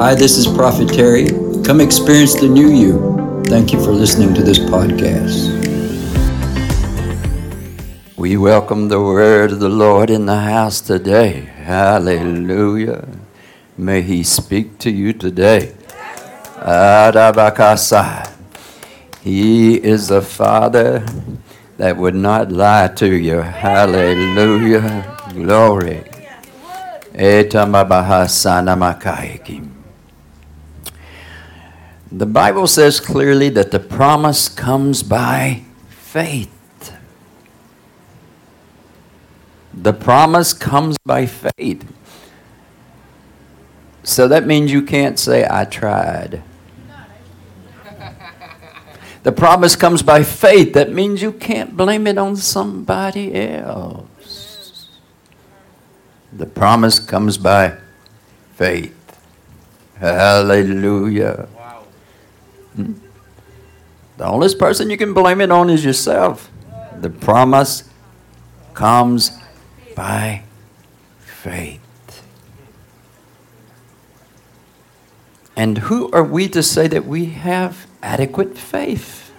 Hi, this is Prophet Terry. Come experience the new you. Thank you for listening to this podcast. We welcome the word of the Lord in the house today. Hallelujah. May He speak to you today. Adabakasa. He is a Father that would not lie to you. Hallelujah. Glory. The Bible says clearly that the promise comes by faith. The promise comes by faith. So that means you can't say, I tried. The promise comes by faith. That means you can't blame it on somebody else. The promise comes by faith. Hallelujah. The only person you can blame it on is yourself. The promise comes by faith. And who are we to say that we have adequate faith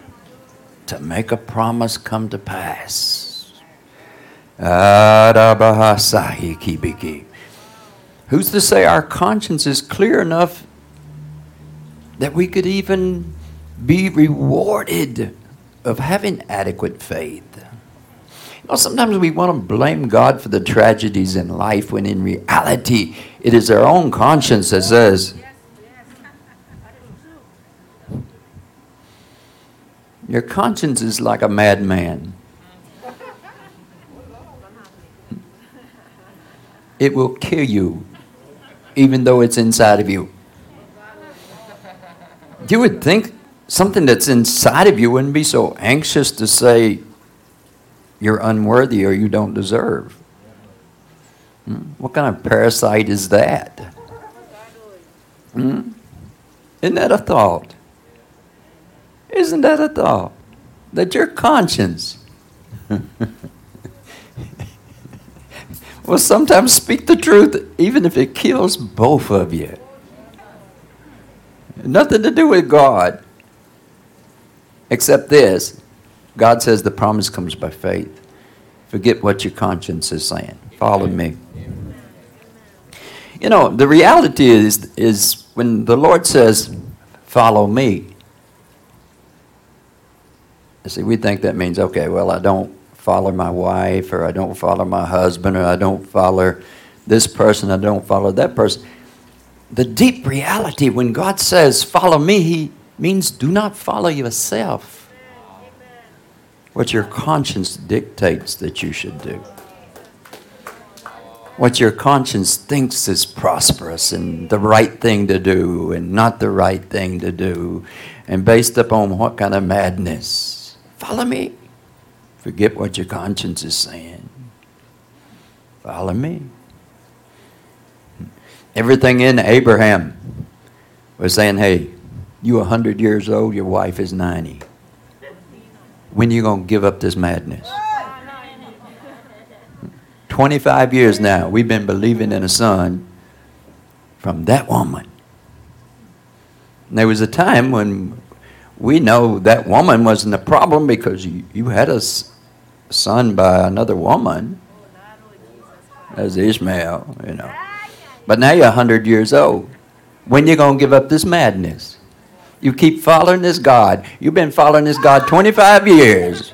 to make a promise come to pass? Who's to say our conscience is clear enough that we could even be rewarded of having adequate faith? You know, sometimes we want to blame God for the tragedies in life when in reality it is our own conscience that says, Your conscience is like a madman. It will kill you, even though it's inside of you. You would think something that's inside of you wouldn't be so anxious to say you're unworthy or you don't deserve. Hmm? What kind of parasite is that? Hmm? Isn't that a thought? Isn't that a thought? That your conscience will sometimes speak the truth, even if it kills both of you. Nothing to do with God, except this God says the promise comes by faith. Forget what your conscience is saying. Follow me. You know, the reality is, is when the Lord says, Follow me, you see, we think that means, okay, well, I don't follow my wife, or I don't follow my husband, or I don't follow this person, I don't follow that person. The deep reality when God says, follow me, He means do not follow yourself. What your conscience dictates that you should do. What your conscience thinks is prosperous and the right thing to do and not the right thing to do, and based upon what kind of madness Follow me. Forget what your conscience is saying. Follow me. Everything in Abraham was saying, hey, you 100 years old, your wife is 90. When are you going to give up this madness? 25 years now, we've been believing in a son from that woman. And there was a time when we know that woman wasn't the problem because you, you had a son by another woman as Ishmael, you know. But now you're 100 years old. When you going to give up this madness? You keep following this God. You've been following this God 25 years.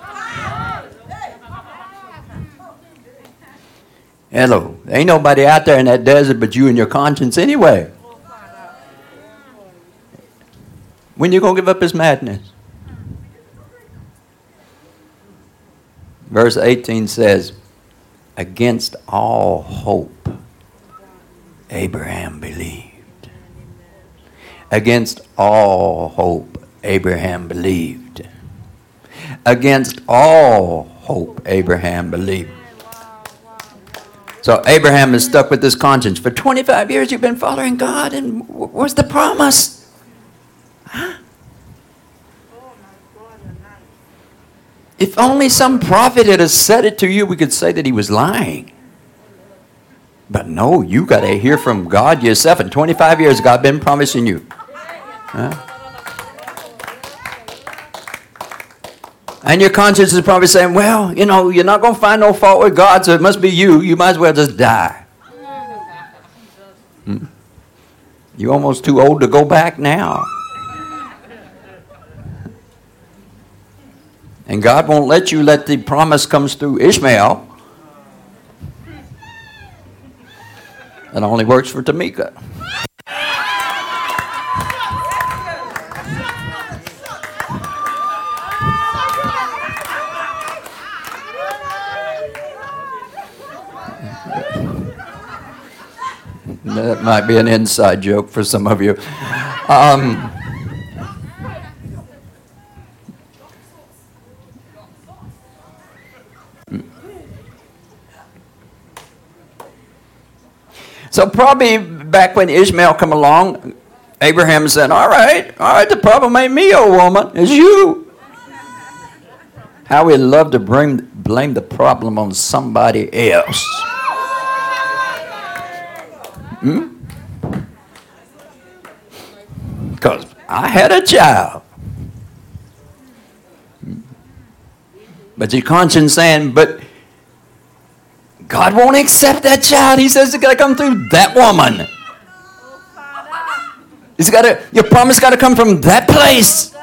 Hello. Ain't nobody out there in that desert but you and your conscience anyway. When you going to give up this madness? Verse 18 says, Against all hope, Abraham believed. Against all hope, Abraham believed. Against all hope, Abraham believed. So Abraham is stuck with this conscience. For 25 years, you've been following God, and what's the promise? If only some prophet had said it to you, we could say that he was lying. But no, you got to hear from God yourself. In 25 years, God been promising you. Huh? And your conscience is probably saying, well, you know, you're not going to find no fault with God, so it must be you. You might as well just die. Hmm? You're almost too old to go back now. And God won't let you let the promise comes through Ishmael. It only works for Tamika. That might be an inside joke for some of you. Um, So probably back when Ishmael come along, Abraham said, all right, all right, the problem ain't me, old woman, it's you. How we love to bring, blame the problem on somebody else. Hmm? Because I had a child. But your conscience saying, but God won't accept that child. He says it's got to come through that woman. It's got to, your promise got to come from that place.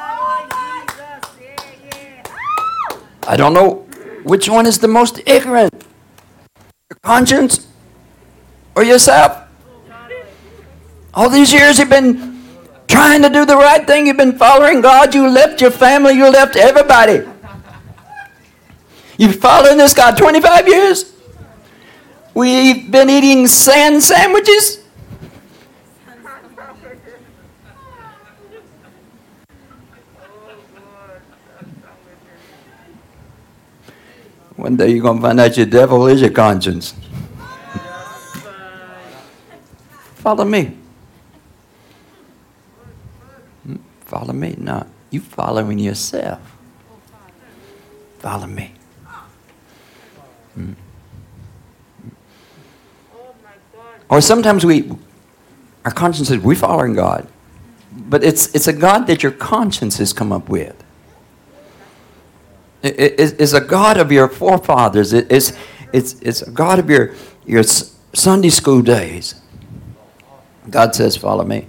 I don't know which one is the most ignorant. Your conscience or yourself? All these years you've been trying to do the right thing. You've been following God. You left your family. You left everybody. You've been following this God 25 years. We've been eating sand sandwiches. One day you're going to find out your devil is your conscience. Follow me. Follow me. No, you following yourself. Follow me. Or sometimes we, our conscience says we're following God, but it's, it's a God that your conscience has come up with. It, it, it's a God of your forefathers. It, it's, it's, it's a God of your, your Sunday school days. God says, Follow me.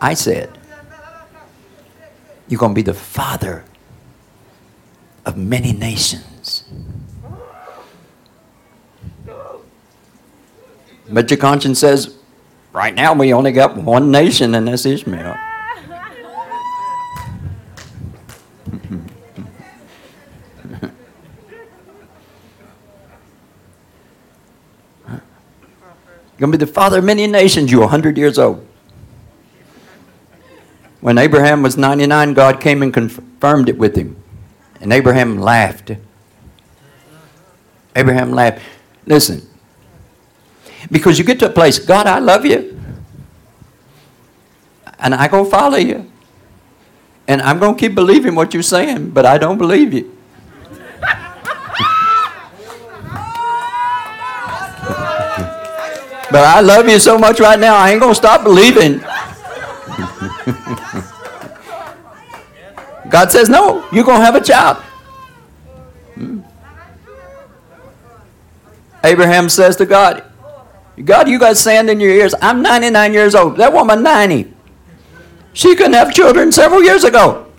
I said, You're going to be the father of many nations. But your conscience says, right now we only got one nation, and that's Ishmael. You're going to be the father of many nations. You're 100 years old. When Abraham was 99, God came and confirmed it with him. And Abraham laughed. Abraham laughed. Listen, because you get to a place, God, I love you. And I go follow you. And I'm going to keep believing what you're saying, but I don't believe you. but I love you so much right now, I ain't going to stop believing. God says, no, you're going to have a child. Hmm. Abraham says to God, God, you got sand in your ears. I'm 99 years old. That woman, 90. She couldn't have children several years ago.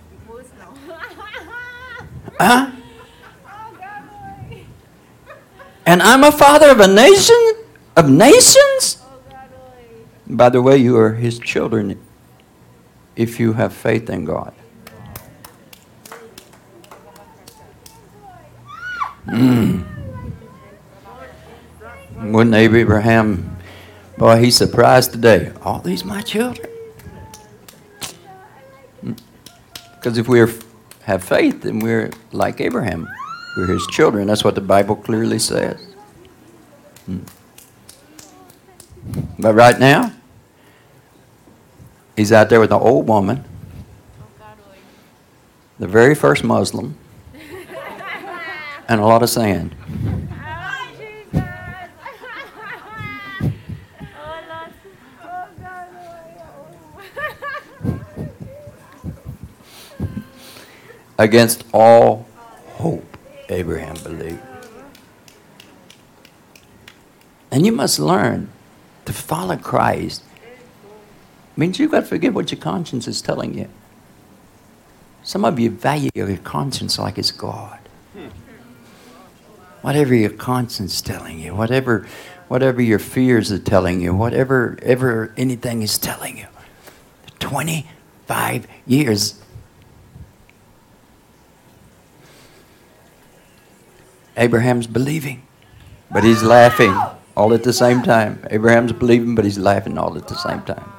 Huh? And I'm a father of a nation? Of nations? By the way, you are his children if you have faith in God. Mm. Wouldn't Abraham, boy, he's surprised today. All these my children? Because if we have faith, then we're like Abraham. We're his children. That's what the Bible clearly says. Hmm. But right now, he's out there with an old woman, the very first Muslim, and a lot of sand. Against all hope, Abraham believed. And you must learn to follow Christ means you've got to forget what your conscience is telling you. Some of you value your conscience like it's God. Whatever your conscience is telling you, whatever, whatever your fears are telling you, whatever ever anything is telling you. 25 years. Abraham's believing, but he's laughing all at the same time. Abraham's believing, but he's laughing all at the same time.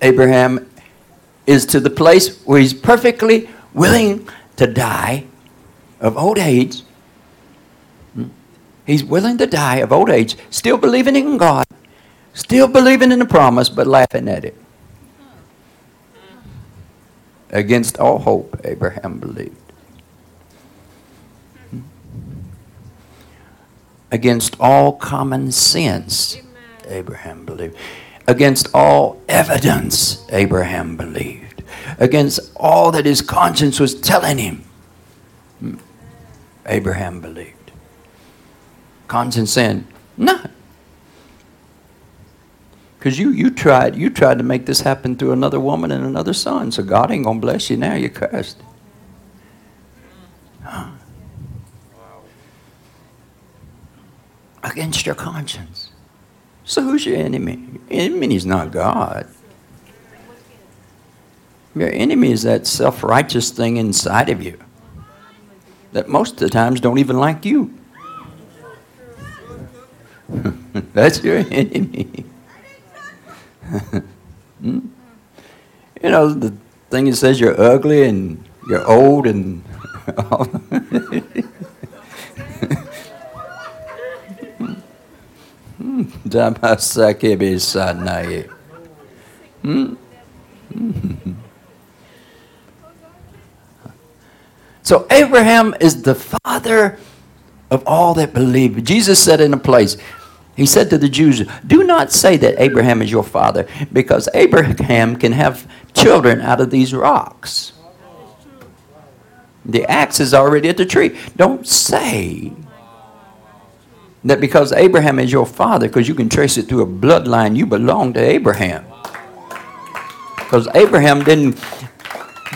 Abraham is to the place where he's perfectly willing to die of old age. Hmm? He's willing to die of old age, still believing in God, still believing in the promise, but laughing at it. Against all hope, Abraham believed. Against all common sense, Abraham believed. Against all evidence, Abraham believed. Against all that his conscience was telling him, Abraham believed. Conscience saying, no. Because you, you tried you tried to make this happen through another woman and another son, so God ain't gonna bless you now. You're cursed. Against your conscience. So who's your enemy? Your enemy is not God. Your enemy is that self righteous thing inside of you that most of the times don't even like you. That's your enemy. hmm? You know, the thing that says you're ugly and you're old and. Hmm? So Abraham is the father of all that believe. Jesus said in a place, he said to the Jews, Do not say that Abraham is your father, because Abraham can have children out of these rocks. The axe is already at the tree. Don't say that because Abraham is your father, because you can trace it through a bloodline, you belong to Abraham. Because Abraham didn't,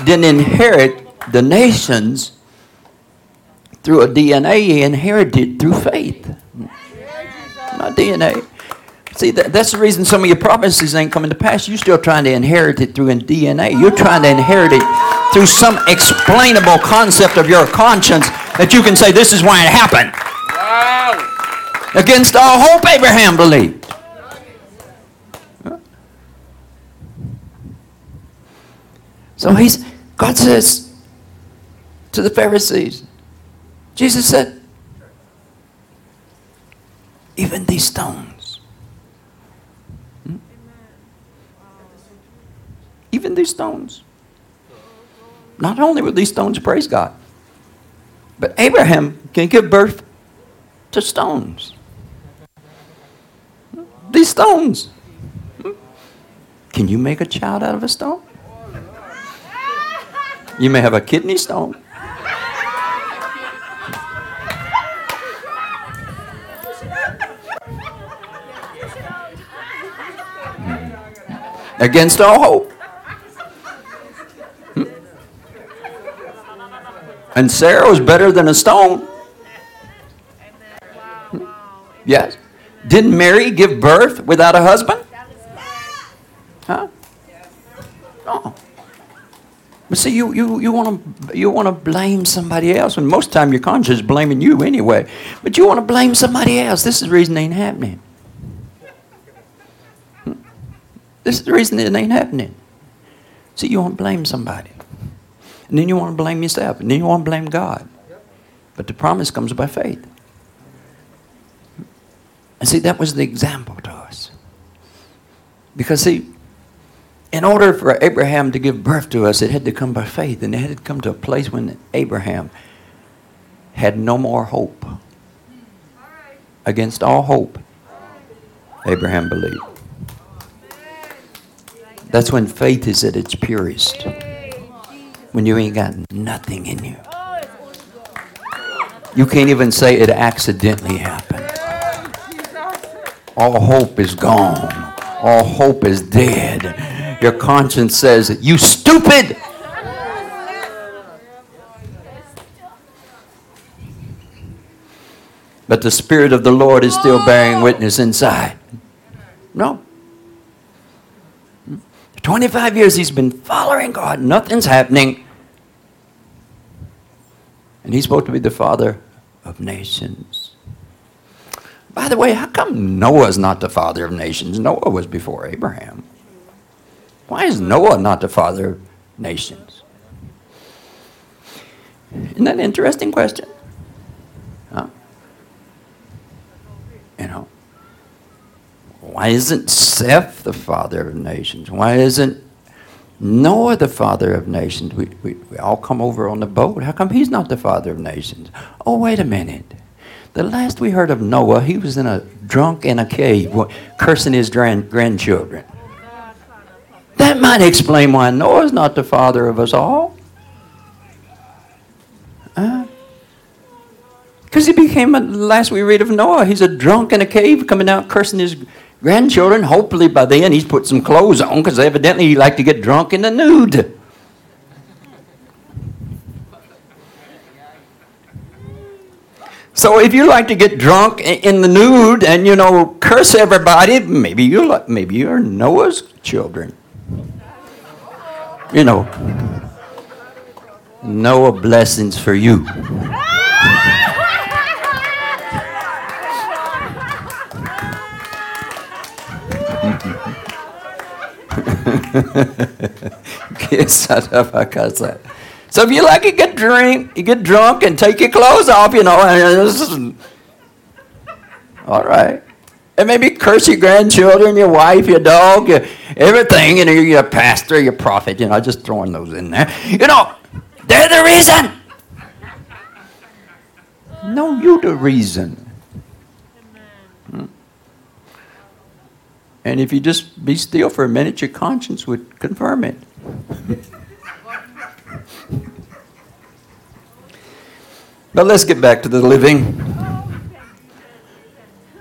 didn't inherit the nations through a DNA, he inherited through faith. Not DNA. See, that, that's the reason some of your prophecies ain't coming to pass. You're still trying to inherit it through DNA. You're trying to inherit it through some explainable concept of your conscience that you can say, this is why it happened. Against all hope, Abraham believed. So he's, God says to the Pharisees, Jesus said, even these stones, hmm? even these stones, not only will these stones praise God, but Abraham can give birth to stones these stones. Can you make a child out of a stone? You may have a kidney stone. Against all hope. And Sarah was better than a stone. Yes. Didn't Mary give birth without a husband? Huh? No. But see, you, you, you want to you want to blame somebody else, and most of the time your conscience is blaming you anyway. But you want to blame somebody else. This is the reason it ain't happening. Hmm? This is the reason it ain't happening. See, you want to blame somebody. And then you want to blame yourself. And then you want to blame God. But the promise comes by faith. And see, that was the example to us. Because, see, in order for Abraham to give birth to us, it had to come by faith. And it had to come to a place when Abraham had no more hope. Against all hope, Abraham believed. That's when faith is at its purest. when you ain't got nothing in you. You can't even say it accidentally happened. All hope is gone. All hope is dead. Your conscience says, You stupid! But the Spirit of the Lord is still bearing witness inside. No. 25 years he's been following God. Nothing's happening. And he's supposed to be the father of nations. By the way, how come Noah's not the father of nations? Noah was before Abraham. Why is Noah not the father of nations? Isn't that an interesting question? Huh? You know, why isn't Seth the father of nations? Why isn't Noah the father of nations? We, we, we all come over on the boat. How come he's not the father of nations? Oh, wait a minute. The last we heard of Noah, he was in a drunk in a cave cursing his grand, grandchildren. That might explain why Noah's not the father of us all. Because he became, a, last we read of Noah, he's a drunk in a cave coming out cursing his grandchildren. Hopefully by then he's put some clothes on because evidently he liked to get drunk in the nude. So if you like to get drunk in the nude and you know curse everybody, maybe you like, maybe you're Noah's children. You know, Noah blessings for you. so if you like to get drink, you get drunk and take your clothes off, you know, all right. And maybe curse your grandchildren, your wife, your dog, your, everything. You know, you're a pastor, you're a prophet. You know, just throwing those in there. You know, they're the reason. No, you're the reason. Hmm. And if you just be still for a minute, your conscience would confirm it. but let's get back to the living.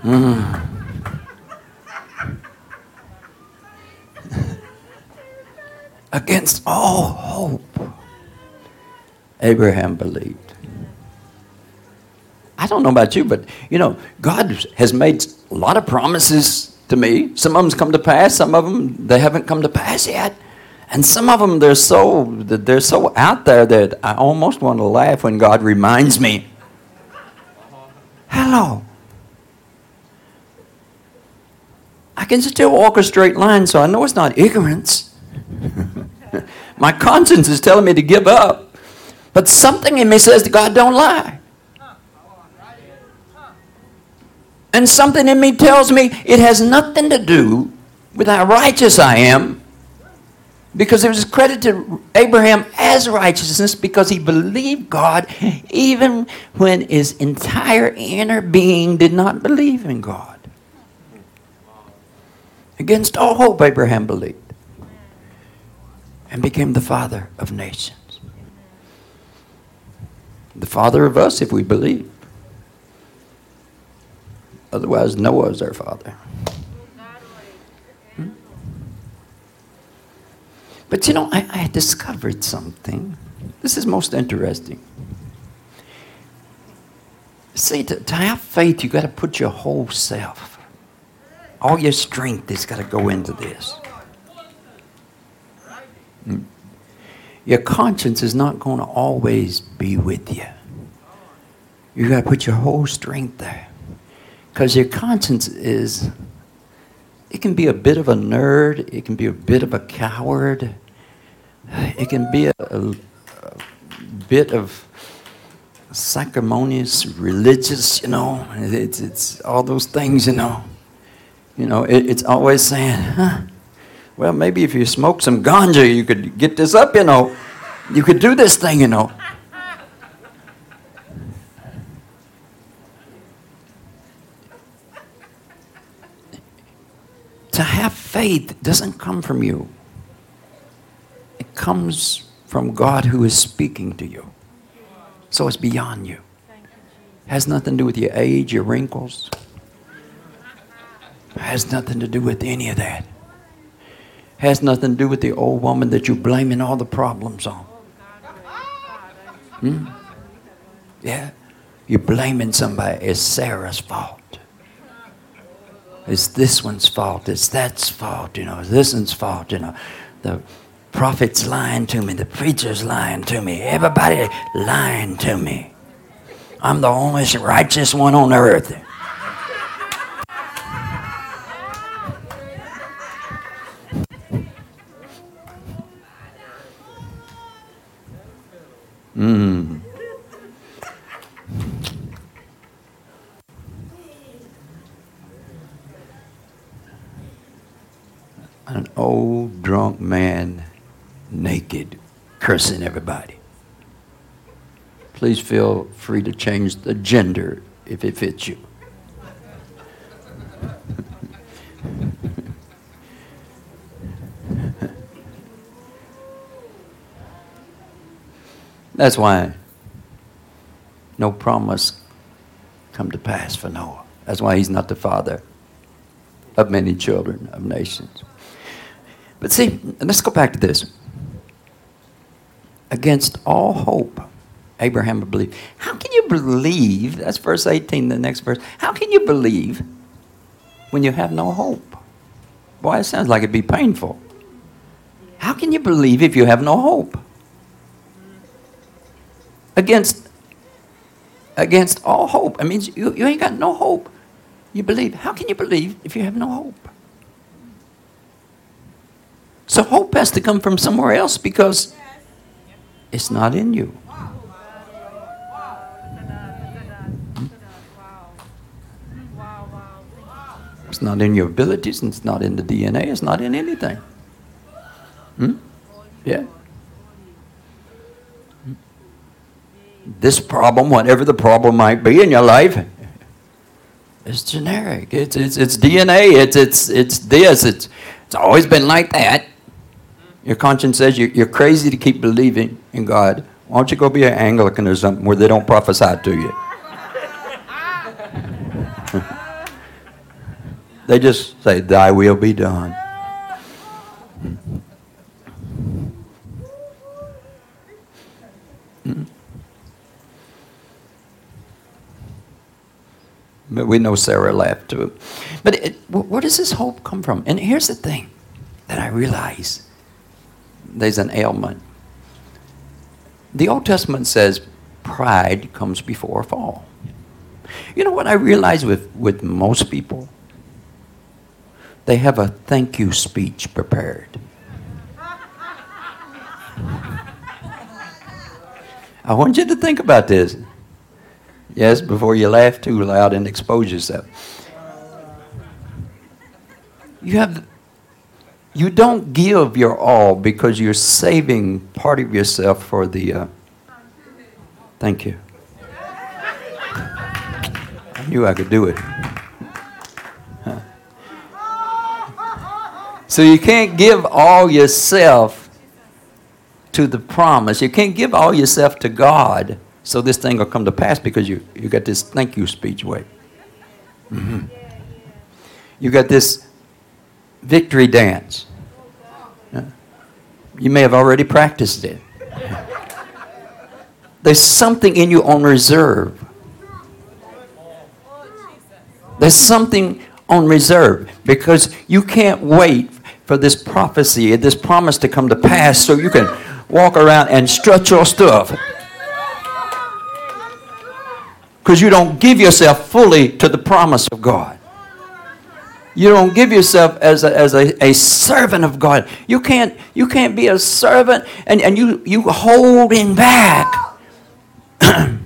Mm. Against all hope, Abraham believed. I don't know about you, but you know, God has made a lot of promises to me. Some of them's come to pass. Some of them they haven't come to pass yet. And some of them they're so they're so out there that I almost want to laugh when God reminds me. Hello. I can still walk a straight line, so I know it's not ignorance. My conscience is telling me to give up, but something in me says that God don't lie. And something in me tells me it has nothing to do with how righteous I am. Because it was credited to Abraham as righteousness because he believed God even when his entire inner being did not believe in God. Against all hope, Abraham believed and became the father of nations. The father of us if we believe. Otherwise, Noah is their father. But you know, I, I discovered something. This is most interesting. See, to, to have faith, you've got to put your whole self. All your strength has got to go into this. Hmm? Your conscience is not going to always be with you. You've got to put your whole strength there. Because your conscience is, it can be a bit of a nerd, it can be a bit of a coward, it can be a, a, bit of sanctimonious, religious, you know, it's, it's all those things, you know. You know, it, it's always saying, huh, well, maybe if you smoke some ganja, you could get this up, you know. You could do this thing, you know. to have faith doesn't come from you, comes from God who is speaking to you. So it's beyond you. Has nothing to do with your age, your wrinkles. Has nothing to do with any of that. Has nothing to do with the old woman that you're blaming all the problems on. Hmm? Yeah. You're blaming somebody. It's Sarah's fault. It's this one's fault. It's that's fault. You know, it's this one's fault. You know, the prophet's lying to me. The preacher's lying to me. Everybody lying to me. I'm the only righteous one on earth. Mm. An old drunk man, naked, cursing everybody. Please feel free to change the gender if it fits you. That's why no promise come to pass for Noah. That's why he's not the father of many children of nations. But see, let's go back to this. Against all hope, Abraham believed. How can you believe? That's verse 18, the next verse. How can you believe when you have no hope? Boy, it sounds like it'd be painful. How can you believe if you have no hope? against against all hope. I mean, you, you ain't got no hope. You believe. How can you believe if you have no hope? So hope has to come from somewhere else because it's not in you. It's not in your abilities, and it's not in the DNA, it's not in anything. Hmm? Yeah. this problem, whatever the problem might be in your life, it's generic. It's, it's, it's DNA. It's, it's, it's this. It's, it's always been like that. Your conscience says you're, crazy to keep believing in God. Why don't you go be an Anglican or something where they don't prophesy to you? they just say, Thy will be done. Mm-hmm. But we know Sarah laughed too. But it, where does this hope come from? And here's the thing that I realize there's an ailment. The Old Testament says pride comes before a fall. You know what I realize with, with most people? They have a thank you speech prepared. I want you to think about this. Yes, before you laugh too loud and expose yourself. You have you don't give your all because you're saving part of yourself for the uh, thank you i knew i could do it so you can't give all yourself to the promise you can't give all yourself to god so this thing will come to pass because you, you got this thank you speech way. Mm-hmm. You got this victory dance. You may have already practiced it. There's something in you on reserve. There's something on reserve because you can't wait for this prophecy, this promise to come to pass so you can walk around and strut your stuff because you don't give yourself fully to the promise of God. You don't give yourself as a, as a, a servant of God. You can't, you can't be a servant and, and you, you holding back.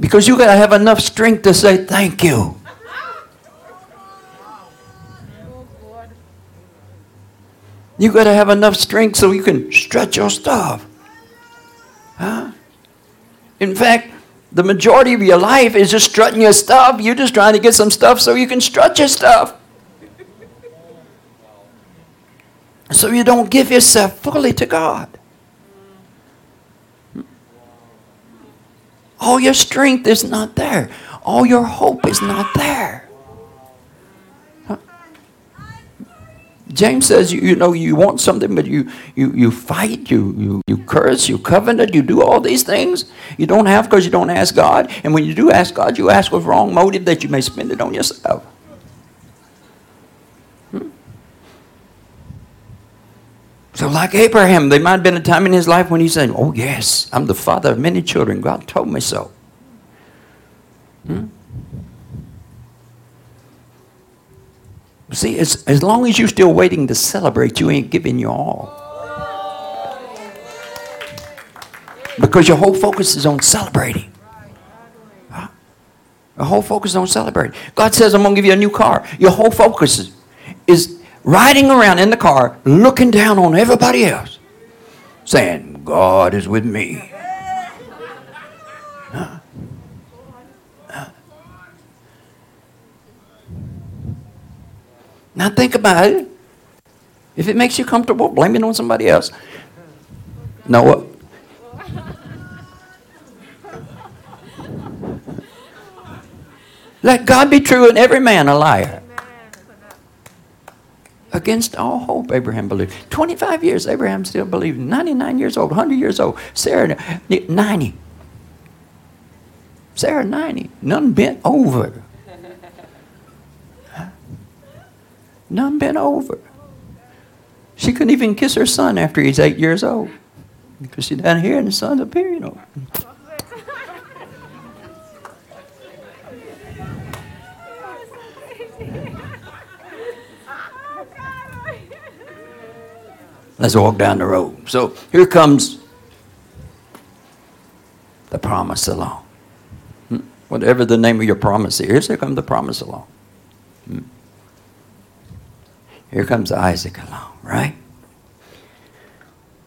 because you got to have enough strength to say thank you. You got to have enough strength so you can stretch your stuff. Huh? In fact, the majority of your life is just strutting your stuff. You're just trying to get some stuff so you can strut your stuff. So you don't give yourself fully to God. All your strength is not there. All your hope is not there. James says, you, you, know, you want something, but you, you, you fight, you, you, you curse, you covenant, you do all these things. You don't have because you don't ask God. And when you do ask God, you ask with wrong motive that you may spend it on yourself. Hmm? So, like Abraham, there might have been a time in his life when he said, Oh, yes, I'm the father of many children. God told me so. Hmm? See, as, as long as you're still waiting to celebrate, you ain't giving your all. Because your whole focus is on celebrating. Huh? The whole focus is on celebrating. God says, I'm going to give you a new car. Your whole focus is, is riding around in the car, looking down on everybody else, saying, God is with me. Now think about it. If it makes you comfortable, blame it on somebody else. Noah. Let God be true and every man a liar. Against all hope, Abraham believed. 25 years, Abraham still believed. 99 years old, 100 years old. Sarah, 90. Sarah, 90. None bent over. None been over. She couldn't even kiss her son after he's eight years old. Because she's down here and the son's up here, you know. Let's walk down the road. So here comes the promise along. Hmm? Whatever the name of your promise is, here comes the promise along. Here comes Isaac along, right?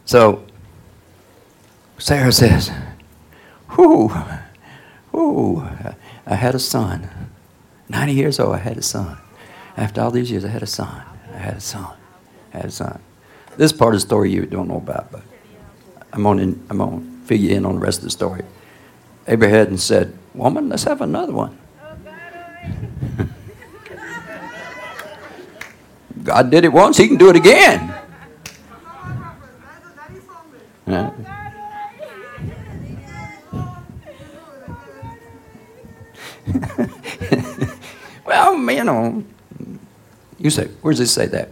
So Sarah says, Whoo, whoo, I had a son. 90 years old, I had a son. After all these years, I had a son. I had a son. I had a son. This part of the story you don't know about, but I'm going to I'm fill you in on the rest of the story. Abraham said, Woman, let's have another one. Oh, God did it once, He can do it again. Yeah. well, you know, you say, where does it say that?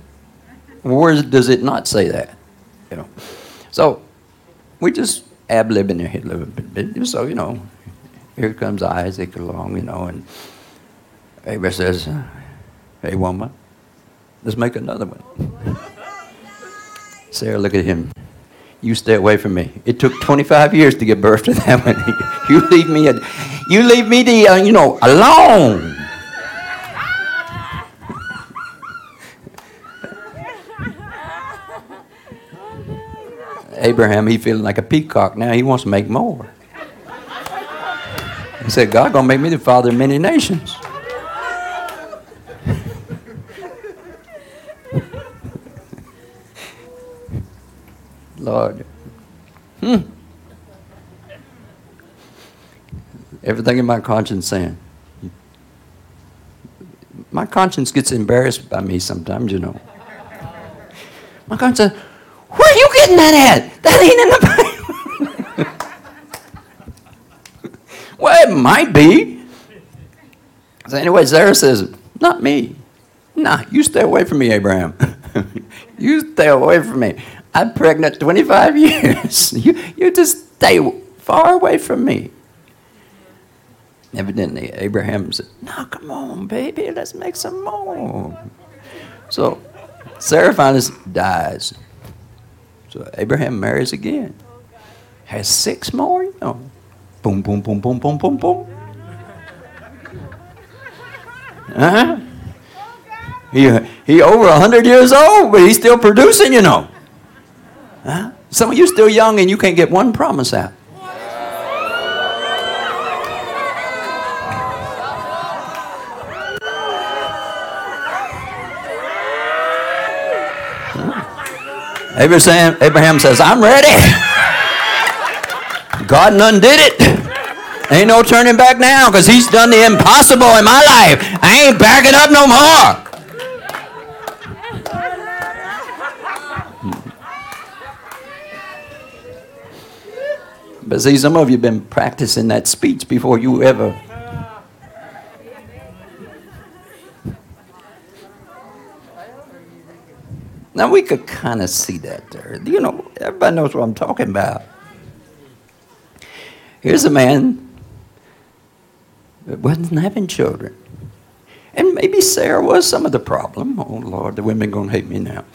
Where does it not say that? You know, so we just ab libbing there a little bit. So you know, here comes Isaac along, you know, and Abraham says, "Hey, woman, Let's make another one. Sarah, look at him. You stay away from me. It took 25 years to give birth to that one. you leave me, a, you leave me the, uh, you know, alone. Abraham, he feeling like a peacock now. He wants to make more. He said, God gonna make me the father of many nations. Lord. Hmm. Everything in my conscience saying. My conscience gets embarrassed by me sometimes, you know. My conscience says, Where are you getting that at? That ain't in the Bible. well, it might be. So anyway, Sarah says, Not me. Nah, you stay away from me, Abraham. you stay away from me. I'm pregnant 25 years. you, you just stay far away from me. Evidently, Abraham said, No, come on, baby, let's make some more. So Sarah finally dies. So Abraham marries again. Has six more, you know. Boom, boom, boom, boom, boom, boom, boom. Uh-huh. He, he over 100 years old, but he's still producing, you know. Huh? Some of you still young and you can't get one promise out. Abraham, says, I'm ready. God none did it. Ain't no turning back now because he's done the impossible in my life. I ain't backing up no more. But see, some of you have been practicing that speech before you ever. Now we could kind of see that there. You know, everybody knows what I'm talking about. Here's a man that wasn't having children. And maybe Sarah was some of the problem. Oh, Lord, the women going to hate me now.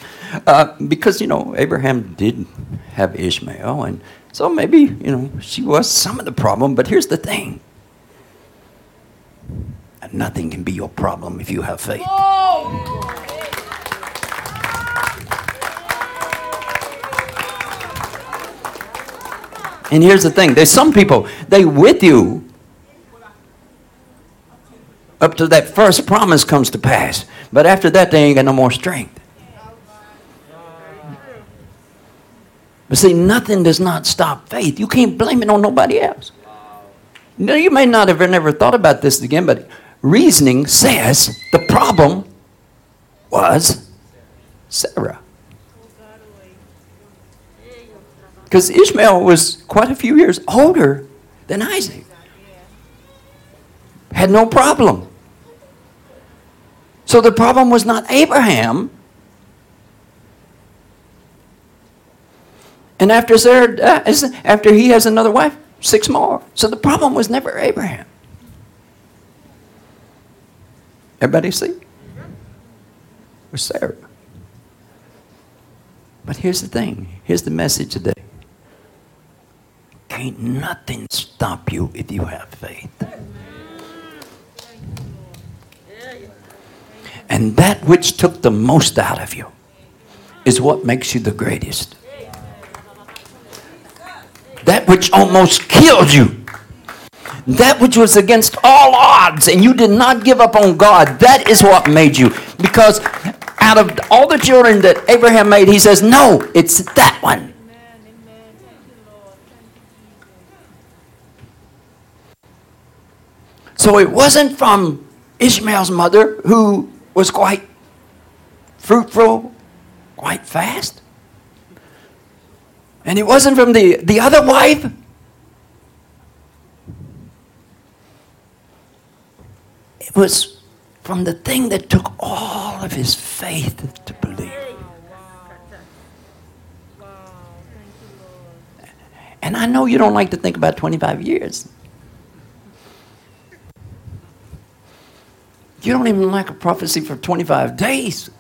Uh, because, you know, Abraham did have Ishmael, and so maybe, you know, she was some of the problem, but here's the thing nothing can be your problem if you have faith. And here's the thing there's some people, they with you up to that first promise comes to pass. But after that, they ain't got no more strength. But see, nothing does not stop faith. You can't blame it on nobody else. Now, you may not have never thought about this again, but reasoning says the problem was Sarah. Because Ishmael was quite a few years older than Isaac. Had no problem. So the problem was not Abraham, And after Sarah, uh, after he has another wife, six more. So the problem was never Abraham. Everybody see? Was Sarah. But here's the thing. Here's the message today. Can't nothing stop you if you have faith. And that which took the most out of you is what makes you the greatest that which almost killed you, that which was against all odds, and you did not give up on God, that is what made you. Because out of all the children that Abraham made, he says, No, it's that one. So it wasn't from Ishmael's mother, who was quite fruitful, quite fast. And it wasn't from the, the other wife. It was from the thing that took all of his faith to believe. And I know you don't like to think about 25 years. You don't even like a prophecy for 25 days.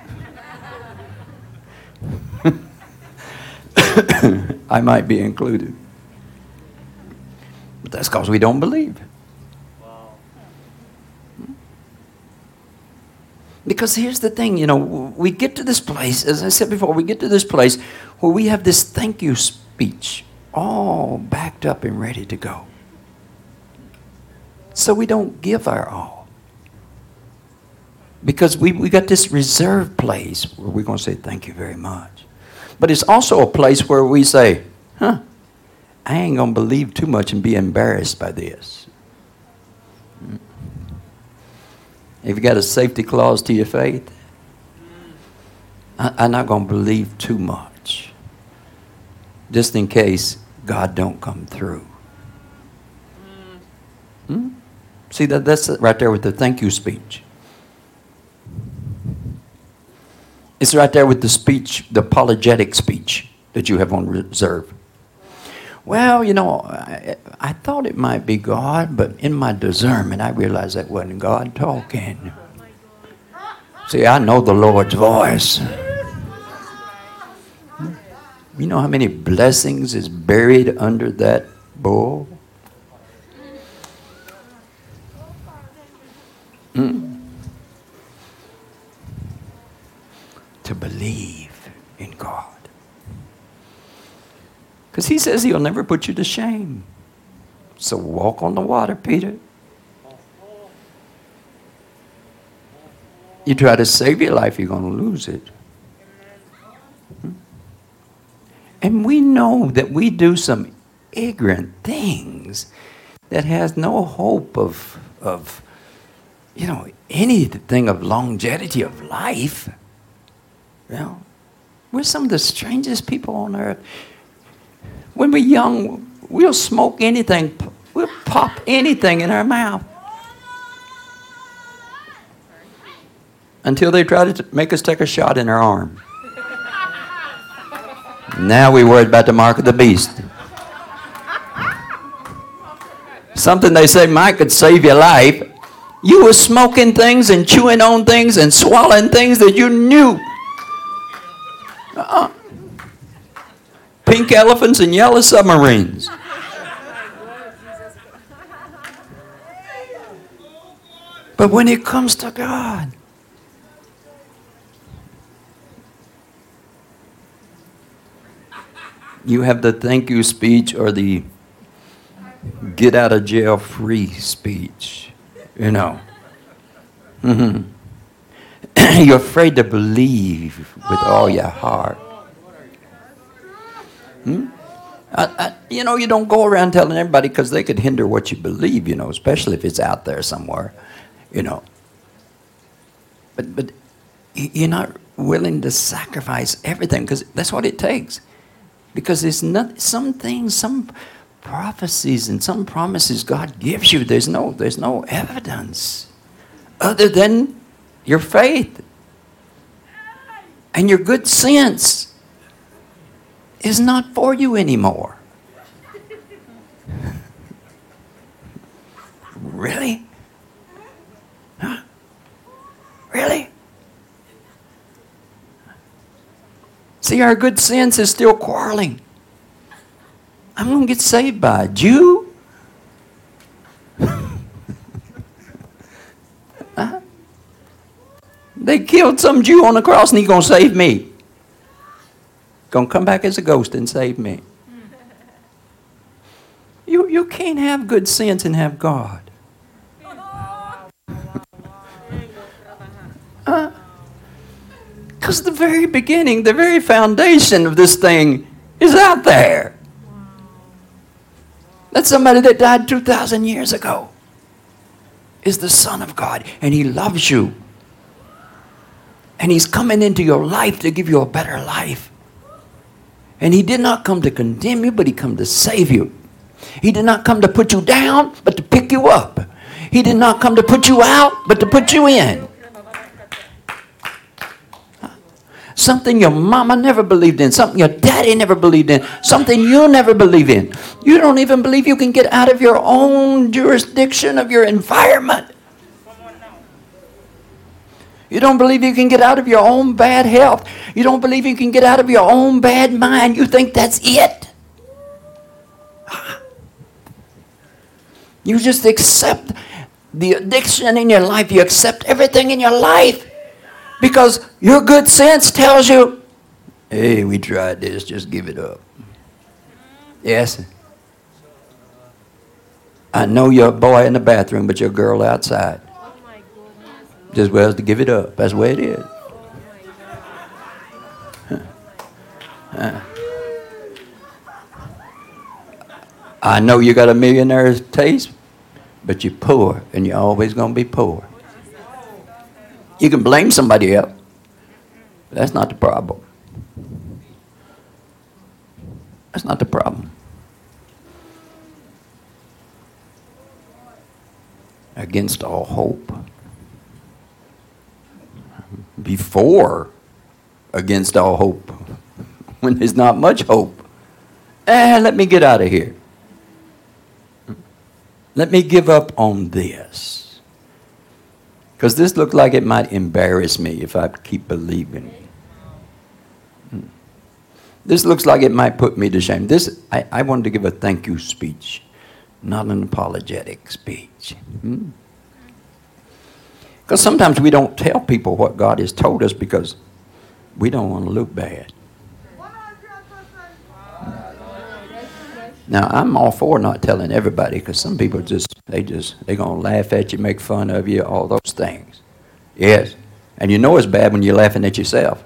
I might be included. But that's because we don't believe. Because here's the thing, you know, we get to this place, as I said before, we get to this place where we have this thank you speech all backed up and ready to go. So we don't give our all. Because we, we got this reserved place where we're going to say thank you very much. But it's also a place where we say, huh, I ain't going to believe too much and be embarrassed by this. If you got a safety clause to your faith, I, am not going to believe too much. Just in case God don't come through. Hmm? See, that, that's right there with the thank you speech. It's right there with the speech, the apologetic speech that you have on reserve. Well, you know, I, I thought it might be God, but in my discernment, I realized that wasn't God talking. See, I know the Lord's voice. You know how many blessings is buried under that bowl? Hmm? To believe in God. Because he says he'll never put you to shame. So walk on the water, Peter. You try to save your life, you're going to lose it. Hmm? And we know that we do some ignorant things that has no hope of, of you know, anything of longevity of life. You know, we're some of the strangest people on earth. When we're young, we'll smoke anything, we'll pop anything in our mouth. Until they try to make us take a shot in our arm. Now we're worried about the mark of the beast. Something they say might could save your life. You were smoking things and chewing on things and swallowing things that you knew. Uh-uh. Pink elephants and yellow submarines. But when it comes to God, you have the thank you speech or the get out of jail free speech, you know. Mm-hmm. You're afraid to believe with all your heart. Hmm? I, I, you know, you don't go around telling everybody because they could hinder what you believe, you know, especially if it's out there somewhere, you know. But, but you're not willing to sacrifice everything because that's what it takes. Because there's not, some things, some prophecies and some promises God gives you, there's no, there's no evidence other than your faith and your good sense is not for you anymore. really? Huh? Really? See, our good sense is still quarreling. I'm going to get saved by a Jew? They killed some Jew on the cross and he's going to save me. Going to come back as a ghost and save me. You, you can't have good sense and have God. Because uh, the very beginning, the very foundation of this thing is out there. That's somebody that died 2,000 years ago. Is the Son of God, and He loves you. And He's coming into your life to give you a better life. And He did not come to condemn you, but He come to save you. He did not come to put you down, but to pick you up. He did not come to put you out, but to put you in. something your mama never believed in, something your daddy never believed in, something you never believe in. You don't even believe you can get out of your own jurisdiction of your environment. You don't believe you can get out of your own bad health. You don't believe you can get out of your own bad mind. You think that's it. You just accept the addiction in your life. You accept everything in your life. Because your good sense tells you, hey, we tried this, just give it up. Yes. I know you're a boy in the bathroom, but you're a girl outside. Just well as to give it up. That's the way it is. I know you got a millionaire's taste, but you're poor, and you're always going to be poor. You can blame somebody else. That's not the problem. That's not the problem. Against all hope. Before, against all hope. When there's not much hope. Eh, let me get out of here. Let me give up on this. Because this looked like it might embarrass me if I keep believing. This looks like it might put me to shame. This, I, I wanted to give a thank you speech, not an apologetic speech. Hmm? Because sometimes we don't tell people what God has told us because we don't want to look bad. Now I'm all for not telling everybody because some people just they just they're gonna laugh at you, make fun of you, all those things. Yes, and you know it's bad when you're laughing at yourself.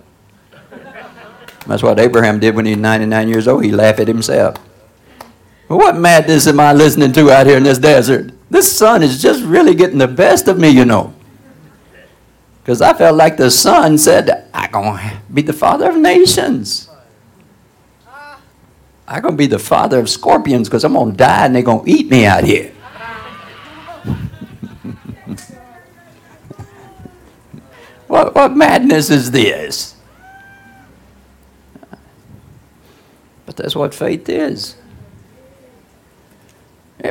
That's what Abraham did when he was 99 years old. He laughed at himself. What madness am I listening to out here in this desert? This sun is just really getting the best of me, you know. Because I felt like the son said, I'm going to be the father of nations. I'm going to be the father of scorpions because I'm going to die and they're going to eat me out here. what, what madness is this? But that's what faith is.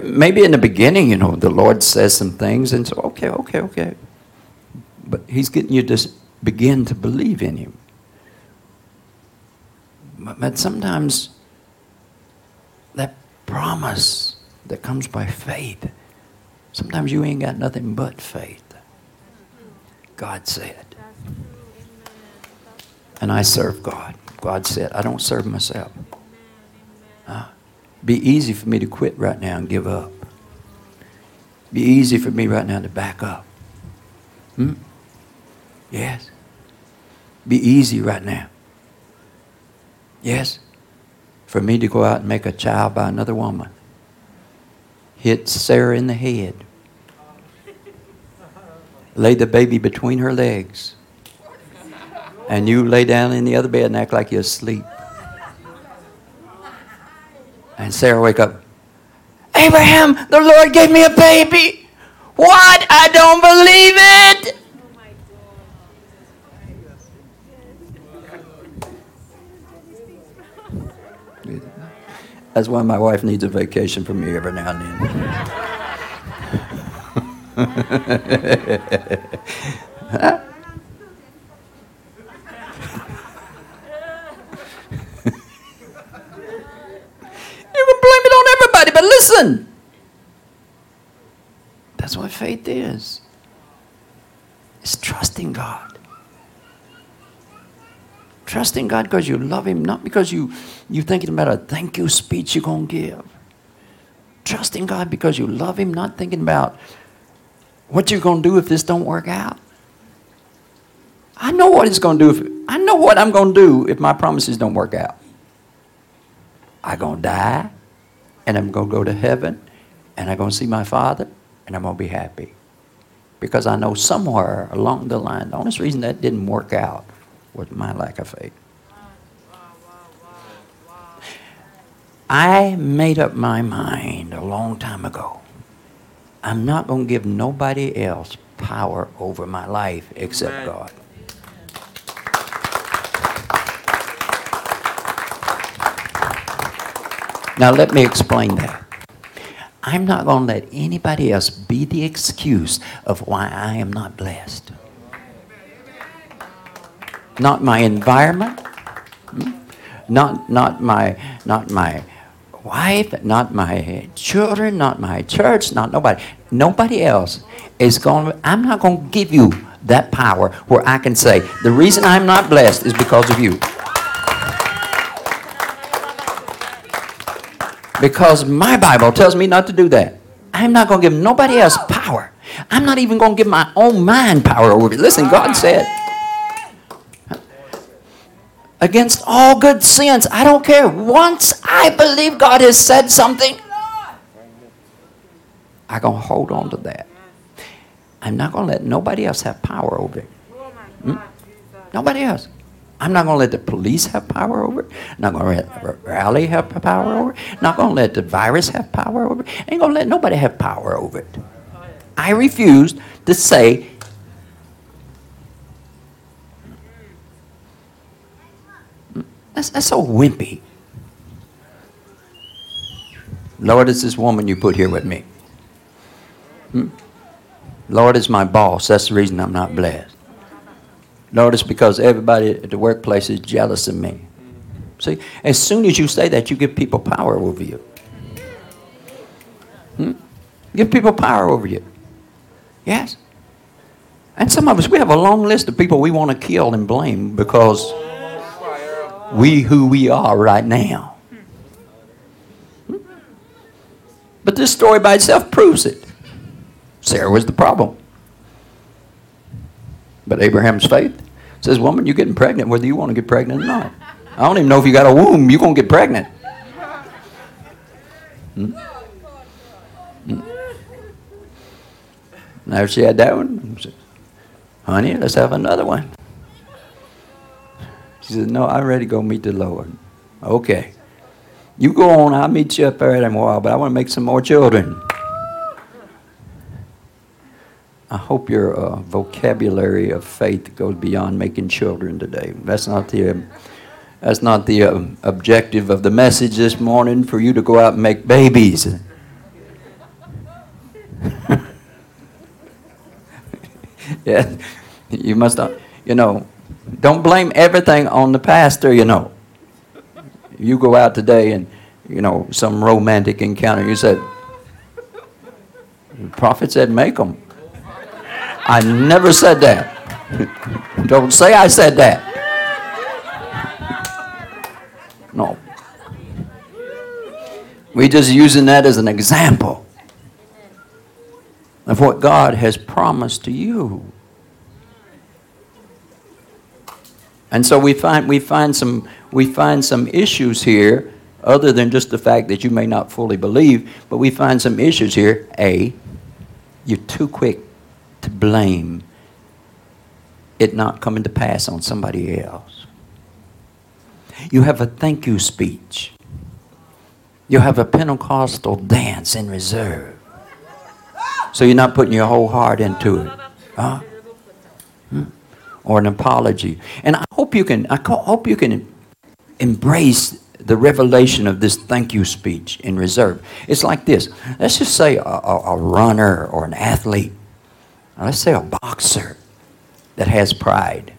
Maybe in the beginning, you know, the Lord says some things, and so, okay, okay, okay. But He's getting you to begin to believe in Him. But, sometimes that promise that comes by faith, sometimes you ain't got nothing but faith. God said. And I serve God. God said, I don't serve myself. Be easy for me to quit right now and give up. Be easy for me right now to back up. Hmm? Yes. Be easy right now. Yes. For me to go out and make a child by another woman. Hit Sarah in the head. Lay the baby between her legs. And you lay down in the other bed and act like you're asleep. And Sarah wake up. Abraham, the Lord gave me a baby. What? I don't believe it. That's why my wife needs a vacation from me every now and then. But listen, that's what faith is. It's trusting God. Trusting God because you love Him, not because you, you're thinking about a thank you speech you're going to give. Trusting God because you love Him, not thinking about what you're going to do if this don't work out. I know what it's going to do. If, I know what I'm going to do if my promises don't work out. I'm going to die and I'm going to go to heaven and I'm going to see my Father and I'm going to be happy. Because I know somewhere along the line, the only reason that didn't work out was my lack of faith. I made up my mind a long time ago. I'm not going to give nobody else power over my life except Amen. God. Now, let me explain that. I'm not going to let anybody else be the excuse of why I am not blessed. Not my environment, hmm? not, not, my, not my wife, not my children, not my church, not nobody. Nobody else is going I'm not going to give you that power where I can say, the reason I'm not blessed is because of you. Because my Bible tells me not to do that. I'm not going to give nobody else power. I'm not even going to give my own mind power over it. Listen, God said, against all good sense, I don't care. Once I believe God has said something, I'm going to hold on to that. I'm not going to let nobody else have power over it. Hmm? Nobody else. I'm not going to let the police have power over it. Not going to let the rally have power over it. Not going to let the virus have power over it. Ain't going to let nobody have power over it. I refuse to say that's, that's so wimpy. Lord, it's this woman you put here with me. Hmm? Lord is my boss. That's the reason I'm not blessed. Notice because everybody at the workplace is jealous of me. See, as soon as you say that, you give people power over you. Hmm? Give people power over you. Yes. And some of us, we have a long list of people we want to kill and blame because we who we are right now. But this story by itself proves it. Sarah was the problem. But Abraham's faith says, Woman, you're getting pregnant whether you want to get pregnant or not. I don't even know if you got a womb. You're going to get pregnant. Hmm? Hmm? Now she had that one. Honey, let's have another one. She said, No, I'm ready to go meet the Lord. Okay. You go on, I'll meet you up there in a while, but I want to make some more children. I hope your uh, vocabulary of faith goes beyond making children today. That's not the, that's not the uh, objective of the message this morning for you to go out and make babies. yeah, you must not, you know, don't blame everything on the pastor, you know. You go out today and, you know, some romantic encounter, you said, the prophet said, make them. I never said that. Don't say I said that. No. We're just using that as an example of what God has promised to you. And so we find, we find, some, we find some issues here, other than just the fact that you may not fully believe, but we find some issues here. A, you're too quick to blame it not coming to pass on somebody else. You have a thank you speech. You have a Pentecostal dance in reserve. So you're not putting your whole heart into it. Huh? Or an apology. And I hope you can I hope you can embrace the revelation of this thank you speech in reserve. It's like this. Let's just say a, a, a runner or an athlete let's say a boxer that has pride.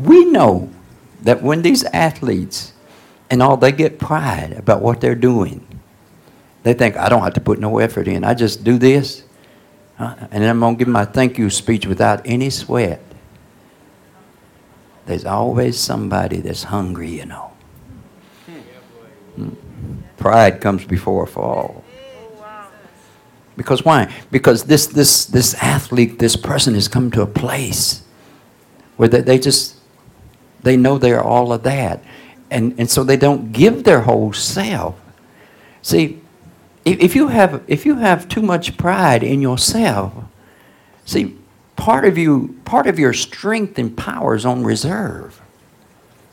We know that when these athletes and all they get pride about what they're doing, they think, I don't have to put no effort in. I just do this, uh, and I'm going to give my thank you speech without any sweat. There's always somebody that's hungry, you know. Hmm. Pride comes before a fall. Because why? Because this, this, this athlete, this person has come to a place where they, they just, they know they're all of that. And, and so they don't give their whole self. See, if, if, you have, if you have too much pride in yourself, see, part of you, part of your strength and power is on reserve.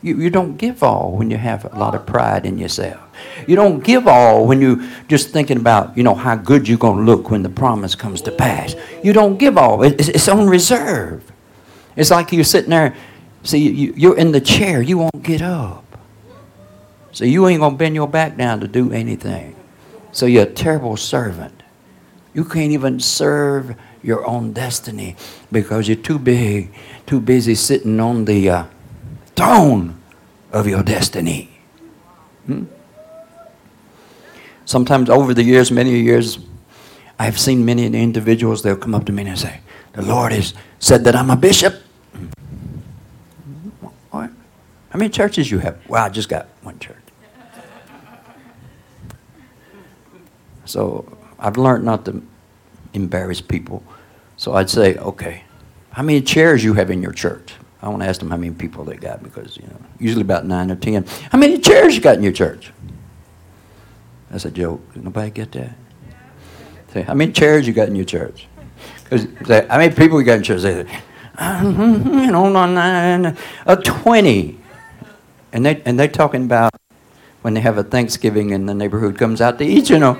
You, you don't give all when you have a lot of pride in yourself. You don't give all when you just thinking about, you know, how good you're going to look when the promise comes to pass. You don't give all. It's, it's on reserve. It's like you're sitting there, see, you, you're in the chair, you won't get up. So you ain't going to bend your back down to do anything. So you're a terrible servant. You can't even serve your own destiny because you're too big, too busy sitting on the uh, throne of your destiny. Hmm? Sometimes over the years, many years, I've seen many individuals, they'll come up to me and say, The Lord has said that I'm a bishop. What? How many churches you have? Well, I just got one church. So I've learned not to embarrass people. So I'd say, okay, how many chairs you have in your church? I want to ask them how many people they got because, you know, usually about nine or ten. How many chairs you got in your church? That's a joke. Nobody get that? Say, how many chairs you got in your church? Because how many people you got in church? They say, you know, nine, a 20. And, they, and they're talking about when they have a Thanksgiving and the neighborhood comes out to eat, you know.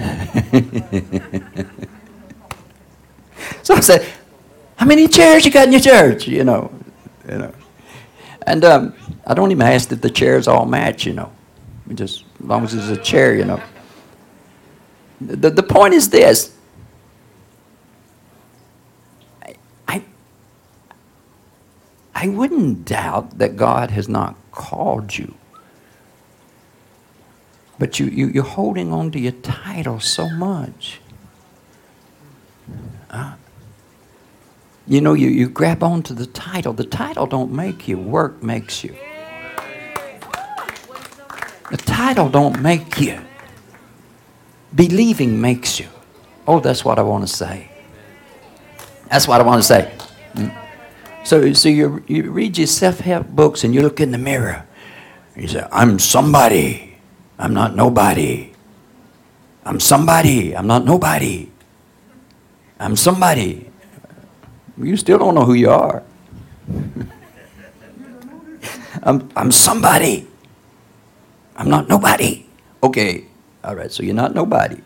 so I said, how many chairs you got in your church? You know, you know. And um, I don't even ask that the chairs all match, you know. Just as long as it's a chair, you know. The, the point is this. I, I, I wouldn't doubt that God has not called you. But you, you, you're holding on to your title so much. Uh, you know, you, you grab onto the title. The title don't make you. Work makes you. The title don't make you. Believing makes you. Oh, that's what I want to say. That's what I want to say. Hmm? So, so you, you read your self-help books and you look in the mirror. You say, I'm somebody. I'm not nobody. I'm somebody. I'm not nobody. I'm somebody. You still don't know who you are. I'm, I'm somebody. I'm not nobody. Okay, all right, so you're not nobody.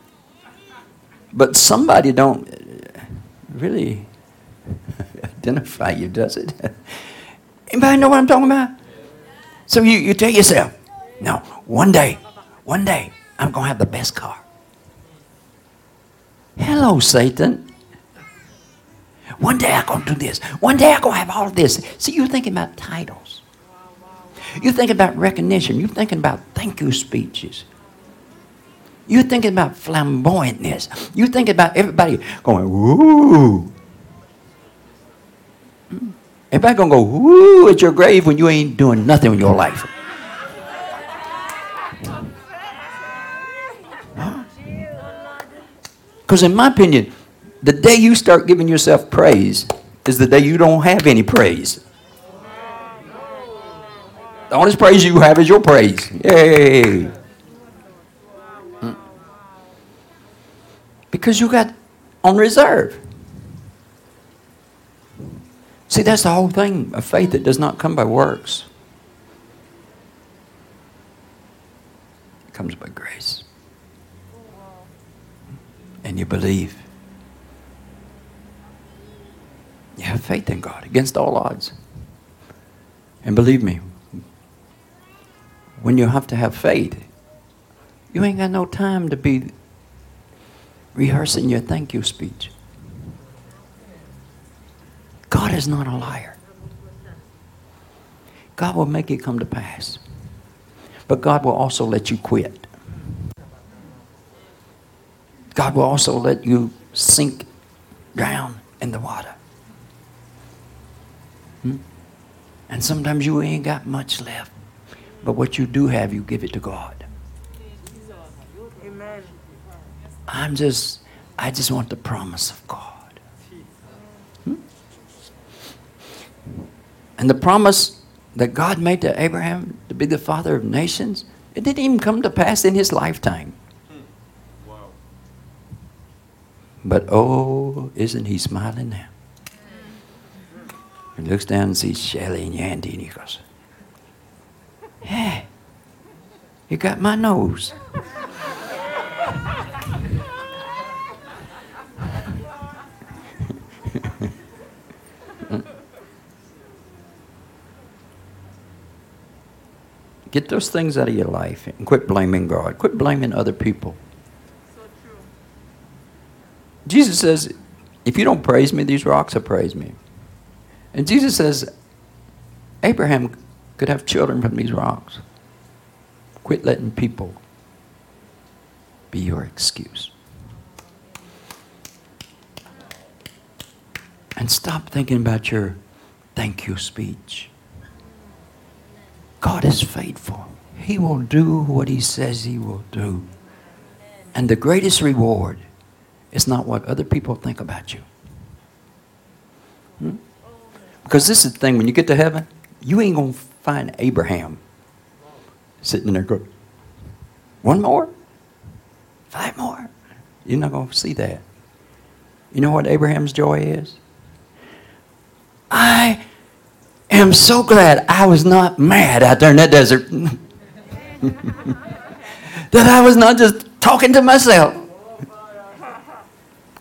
But somebody don't uh, really identify you, does it? Anybody know what I'm talking about? So you, you tell yourself, no, one day, one day, I'm going to have the best car. Hello, Satan. One day I'm going to do this. One day I'm going to have all of this. See, you're thinking about titles. You're thinking about recognition. You're thinking about thank you speeches. You're thinking about flamboyantness. You're thinking about everybody going, woo. Everybody gonna go, woo, at your grave when you ain't doing nothing in your life. Because in my opinion, the day you start giving yourself praise is the day you don't have any praise. The only praise you have is your praise. Yay. Because you got on reserve. See, that's the whole thing of faith that does not come by works. It comes by grace. And you believe. You have faith in God against all odds. And believe me, when you have to have faith, you ain't got no time to be rehearsing your thank you speech. God is not a liar. God will make it come to pass. But God will also let you quit. God will also let you sink down in the water. Hmm? And sometimes you ain't got much left. But what you do have, you give it to God. Amen. I'm just, I just want the promise of God. Hmm? And the promise that God made to Abraham to be the father of nations, it didn't even come to pass in his lifetime. But oh, isn't he smiling now? He looks down and sees Shelly and Yandy and he goes, Hey, you got my nose. Get those things out of your life and quit blaming God. Quit blaming other people. Jesus says, if you don't praise me, these rocks will praise me. And Jesus says, Abraham could have children from these rocks. Quit letting people be your excuse. And stop thinking about your thank you speech. God is faithful. He will do what He says He will do. And the greatest reward is not what other people think about you. Hmm? Because this is the thing when you get to heaven, you ain't going to find Abraham sitting there going, one more? Five more? You're not going to see that. You know what Abraham's joy is? I am so glad I was not mad out there in that desert. that I was not just talking to myself.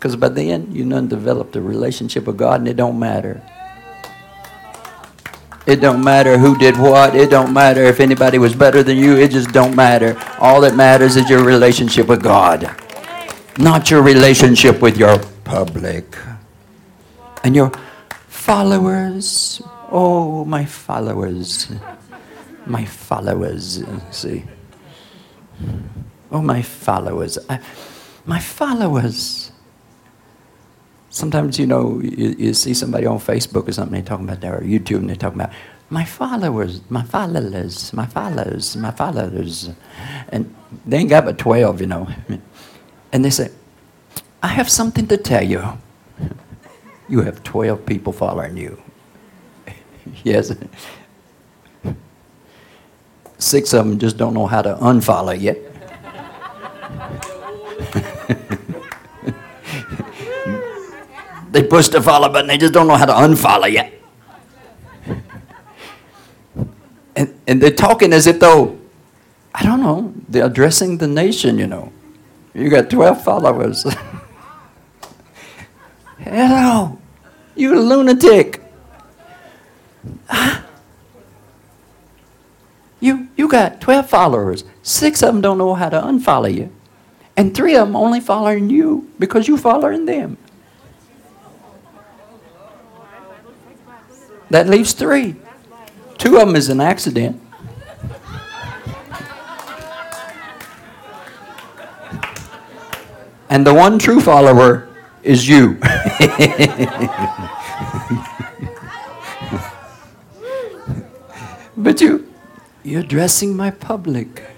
Because by then, you done developed a relationship with God and it don't matter. It don't matter who did what. It don't matter if anybody was better than you. It just don't matter. All that matters is your relationship with God. Not your relationship with your public. And your followers Oh, my followers. My followers. See. Oh, my followers. I, my followers. Sometimes, you know, you, you, see somebody on Facebook or something, they're talking about that, or YouTube, and they're talking about, my followers, my followers, my followers, my followers. And they ain't got but 12, you know. And they say, I have something to tell you. You have 12 people following you. yes. Six of them just don't know how to unfollow yet. they push the follow button, they just don't know how to unfollow yet. And, and they're talking as if though, I don't know, they're addressing the nation, you know. You got 12 followers. Hello, you lunatic. You, you got 12 followers. Six of them don't know how to unfollow you. And three of them only following you because you following them. That leaves three. Two of them is an accident. And the one true follower is you. but you, you're addressing my public.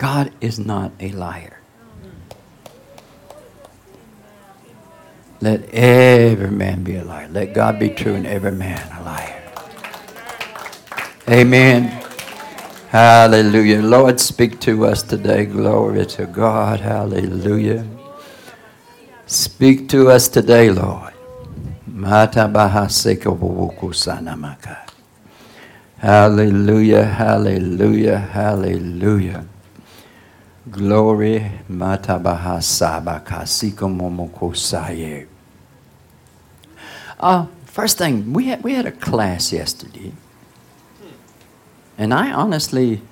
God is not a liar. Let every man be a liar. Let God be true and every man a liar. Amen. Hallelujah. Lord, speak to us today. Glory to God. Hallelujah. Speak to us today, Lord. Hallelujah, hallelujah, hallelujah. Glory matabaha sabakasiko momokosaye. Uh, first thing, we had, we had a class yesterday. And I honestly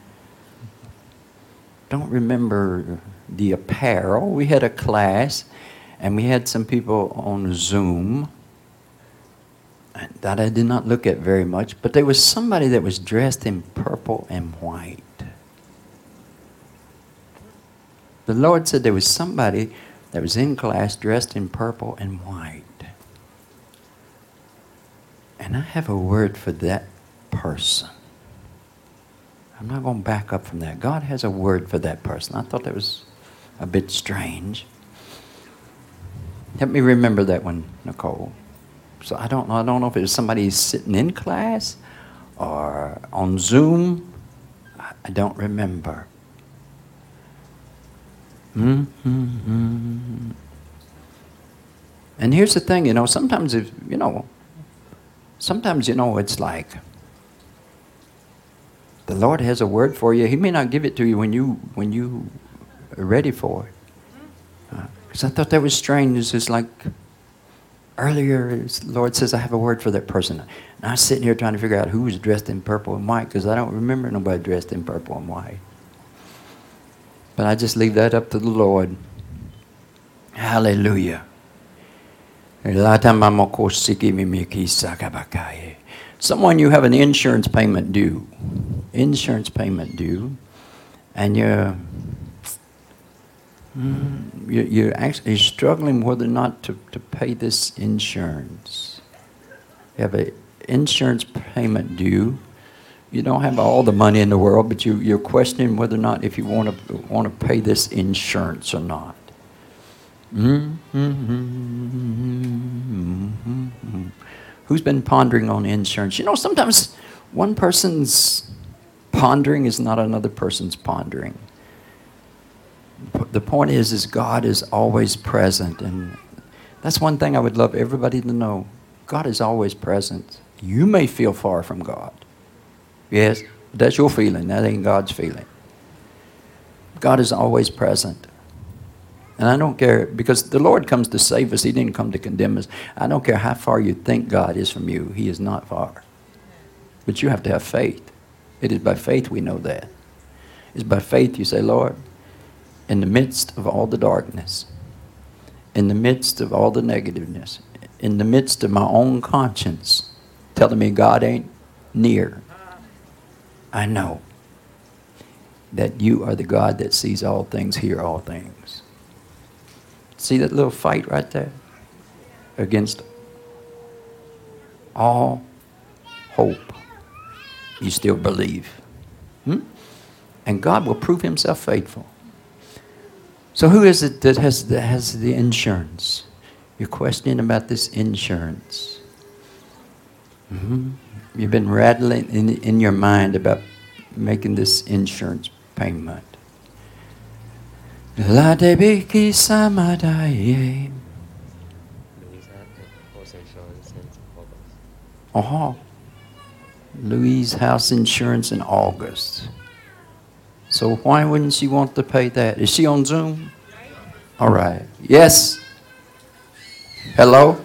don't remember the apparel. We had a class, and we had some people on Zoom that I did not look at very much, but there was somebody that was dressed in purple and white. The Lord said there was somebody that was in class dressed in purple and white. And I have a word for that person. I'm not going to back up from that. God has a word for that person. I thought that was a bit strange. Help me remember that one, Nicole. So I don't know. I don't know if it was somebody sitting in class or on Zoom. I don't remember. Mm-hmm. And here's the thing, you know, sometimes if, you know, sometimes, you know, it's like the Lord has a word for you. He may not give it to you when you, when you are ready for it. Because uh, I thought that was strange. It's just like earlier, the Lord says, I have a word for that person. And I was sitting here trying to figure out who was dressed in purple and white because I don't remember nobody dressed in purple and white. But I just leave that up to the Lord. Hallelujah. Someone you have an insurance payment due. Insurance payment due. And you're, mm, you're actually struggling whether or not to, to pay this insurance. You have an insurance payment due you don't have all the money in the world, but you, you're questioning whether or not if you want to want to pay this insurance or not. Mm-hmm. Who's been pondering on insurance? You know, sometimes one person's pondering is not another person's pondering. The point is, is God is always present, and that's one thing I would love everybody to know. God is always present. You may feel far from God. Yes, that's your feeling. That ain't God's feeling. God is always present. And I don't care, because the Lord comes to save us. He didn't come to condemn us. I don't care how far you think God is from you. He is not far. But you have to have faith. It is by faith we know that. It's by faith you say, Lord, in the midst of all the darkness, in the midst of all the negativeness, in the midst of my own conscience telling me God ain't near, I know that you are the God that sees all things, hear all things. See that little fight right there? Against all hope. You still believe. Hmm? and God will prove himself faithful. So, who is it that has, that has the insurance? You're questioning about this insurance. Mm-hmm. You've been rattling in, in your mind about making this insurance payment. La debiki samadaye. Uh-huh. Louise House Insurance in August. So why wouldn't she want to pay that? Is she on Zoom? All right. Yes. Hello.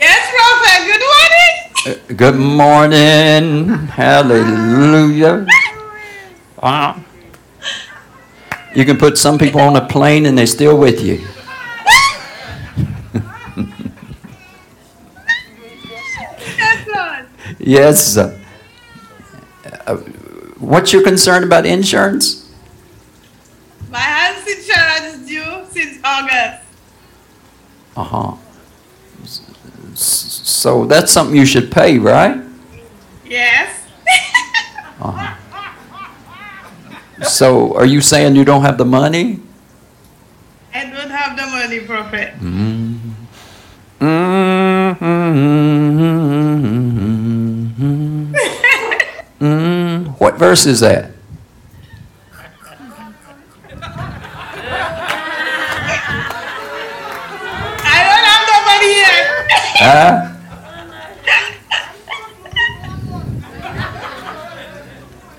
Yes, Prophet. Uh, Good morning. Hallelujah. Wow. You can put some people on a plane and they're still with you. Yes. Uh, uh, what's your concern about insurance? My house insurance is due since August. Uh huh. So that's something you should pay, right? Yes. Uh-huh. So are you saying you don't have the money? I don't have the money, Prophet. Mm, what verse is that? I don't have the money yet. Huh?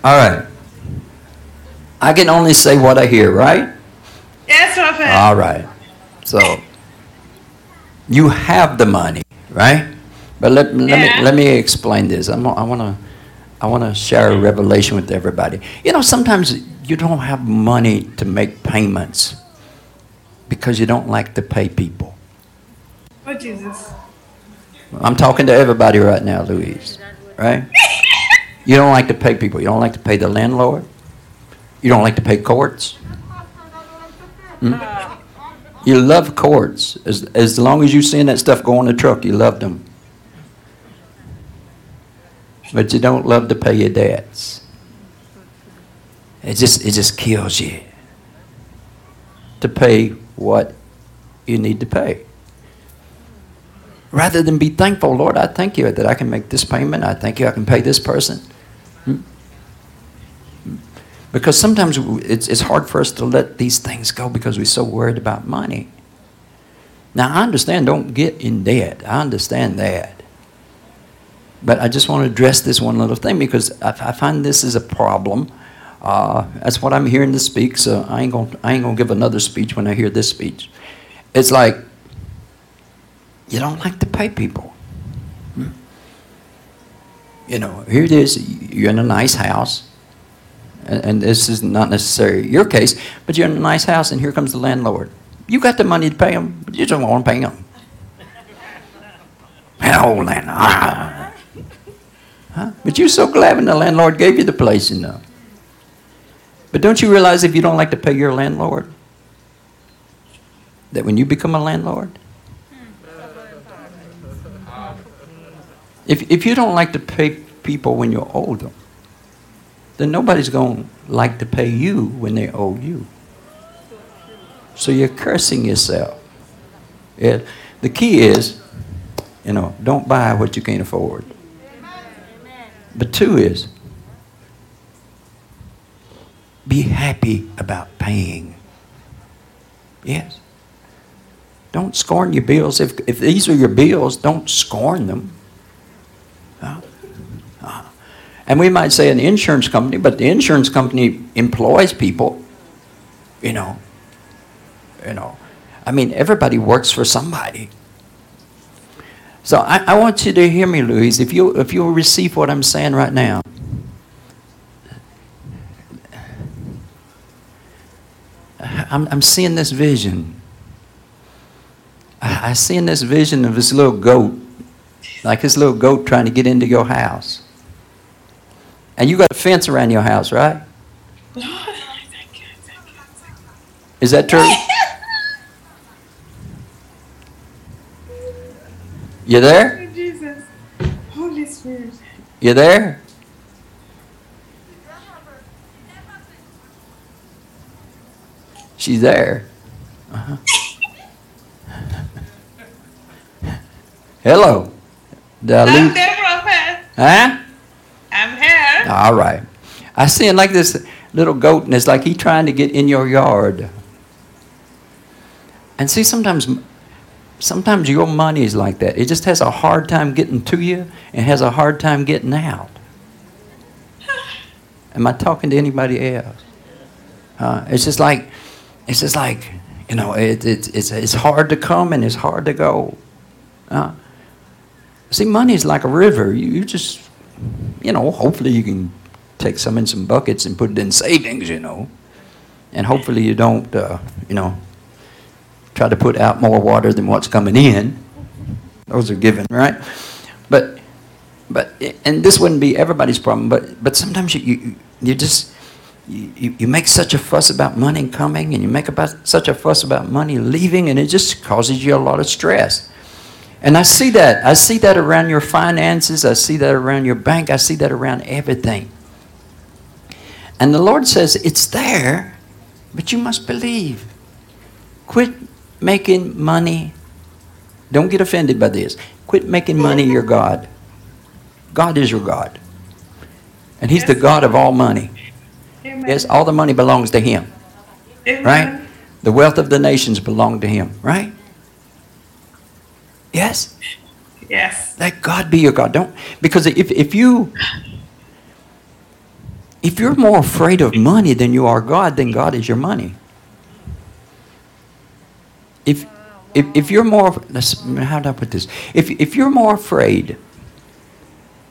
All right. I can only say what I hear, right? yes, Prophet. All right. So you have the money, right? But let, let Yeah. me let me explain this. I'm, I want to I want to share a revelation with everybody. You know, sometimes you don't have money to make payments because you don't like to pay people. oh, Jesus. I'm talking to everybody right now, Louise. Right? You don't like to pay people. You don't like to pay the landlord. You don't like to pay courts. Hmm? You love courts. As, as long as you seen that stuff go on the truck, you loved them. But you don't love to pay your debts. It just, it just kills you to pay what you need to pay rather than be thankful, Lord, I thank you that I can make this payment. I thank you I can pay this person. Hmm? Because sometimes it's, it's hard for us to let these things go because we're so worried about money. Now, I understand, don't get in debt. I understand that. But I just want to address this one little thing because I, I find this is a problem. Uh, that's what I'm hearing to speak, so I ain't ain't gonna give another speech when I hear this speech. It's like you don't like to pay people. You know, here it is. You're in a nice house, and, and this is not necessarily your case, but you're in a nice house, and here comes the landlord. You got the money to pay him, but you don't want to pay him. Hell, landlord. Ah. Huh? But you're so glad when the landlord gave you the place, you know. But don't you realize if you don't like to pay your landlord, that when you become a landlord, if, if you don't like to pay people when you're older, then nobody's going to like to pay you when they owe you. So you're cursing yourself. It, the key is, you know, don't buy what you can't afford. But two is, be happy about paying. Yes. Don't scorn your bills. If, if these are your bills, don't scorn them. Uh, uh. And we might say an insurance company, but the insurance company employs people. You know. You know. I mean, everybody works for somebody. So I, I want you to hear me, Louise. If you if you receive what I'm saying right now, I'm, I'm seeing this vision. I, I seeing this vision of this little goat, like this little goat trying to get into your house. And you got a fence around your house, right? Is that true? You there? You there? She's there. Uh-huh. Hello. I I'm leave? there, Prophet. Huh? I'm here. All right. I see him like this little goat, and it's like he trying to get in your yard. And see, sometimes, sometimes your money is like that. It just has a hard time getting to you, and has a hard time getting out. Am I talking to anybody else? Uh, it's just like, it's just like, you know, it, it, it's it's hard to come and it's hard to go. Uh, see, money is like a river. You, you just, you know, hopefully you can take some in some buckets and put it in savings, you know, and hopefully you don't, uh, you know, try to put out more water than what's coming in. Those are given, right? But but and this wouldn't be everybody's problem but but sometimes you you, you just you, you make such a fuss about money coming and you make about such a fuss about money leaving and it just causes you a lot of stress and i see that. I see that around your finances. I see that around your bank. I see that around everything. And the lord says it's there but you must believe. Quit making money. Don't get offended by this. Quit making money your god. God is your God. And He's the God of all money. Yes, all the money belongs to Him, right? The wealth of the nations belong to Him, right? Yes? Yes. Let God be your God. Don't because if, if you if you're more afraid of money than you are God, then God is your money. If if, if you're more let's- how do I put this? If if you're more afraid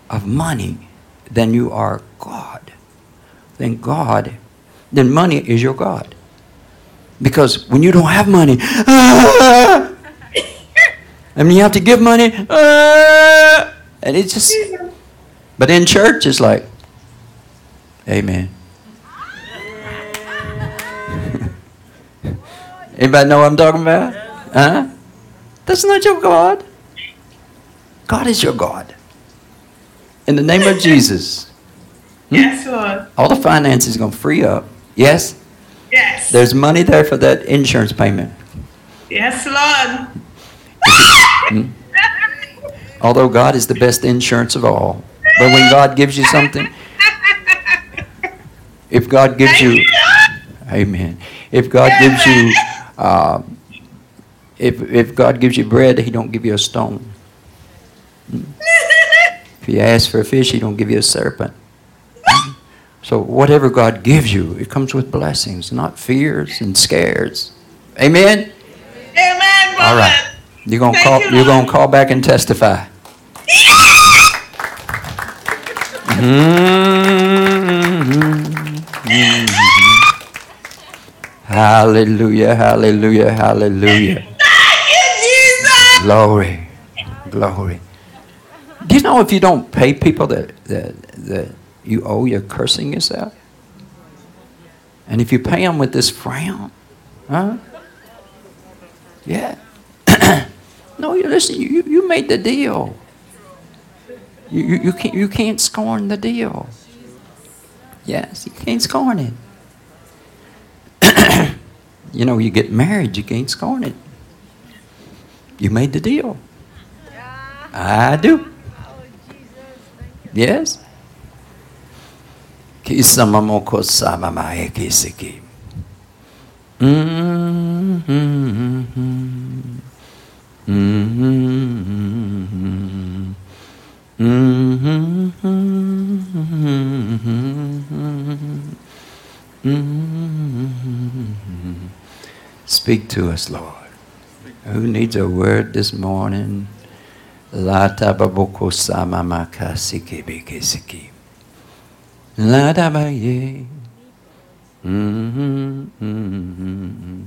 of money than you are God, then God, then money is your God. Because when you don't have money, ah, and mean, you have to give money, ah, and it's just, but in church, it's like, Amen. Anybody know what I'm talking about? Huh? That's not your God. God is your God. In the name of Jesus, Yes, Lord. all the finances going to free up. Yes? Yes. There's money there for that insurance payment. Yes, Lord. Although God is the best insurance of all. But when God gives you something, if God gives you, amen. If God gives you, uh, if, if God gives you bread, he don't give you a stone. If you ask for a fish, he don't give you a serpent. So whatever God gives you, it comes with blessings, not fears and scares. Amen. Amen, All right. You're gonna Thank call. you, You're gonna call back and testify. Mm-hmm. Hallelujah! Hallelujah! Hallelujah! Thank you. Glory, glory. Do you know if you don't pay people that that that you owe, you're cursing yourself? And if you pay them with this frown, huh? Yeah. No, you listen. You you made the deal. You you, you can't you can't scorn the deal. Yes, you can't scorn it. you know, you get married, you can't scorn it. You made the deal. I do. Yes. Kisamamoko samamae kisiki. Mm-hmm. Speak to us, Lord. Who needs a word this morning? La tababoko samamaka siki biki siki. La tabaye. Mhm, mhm,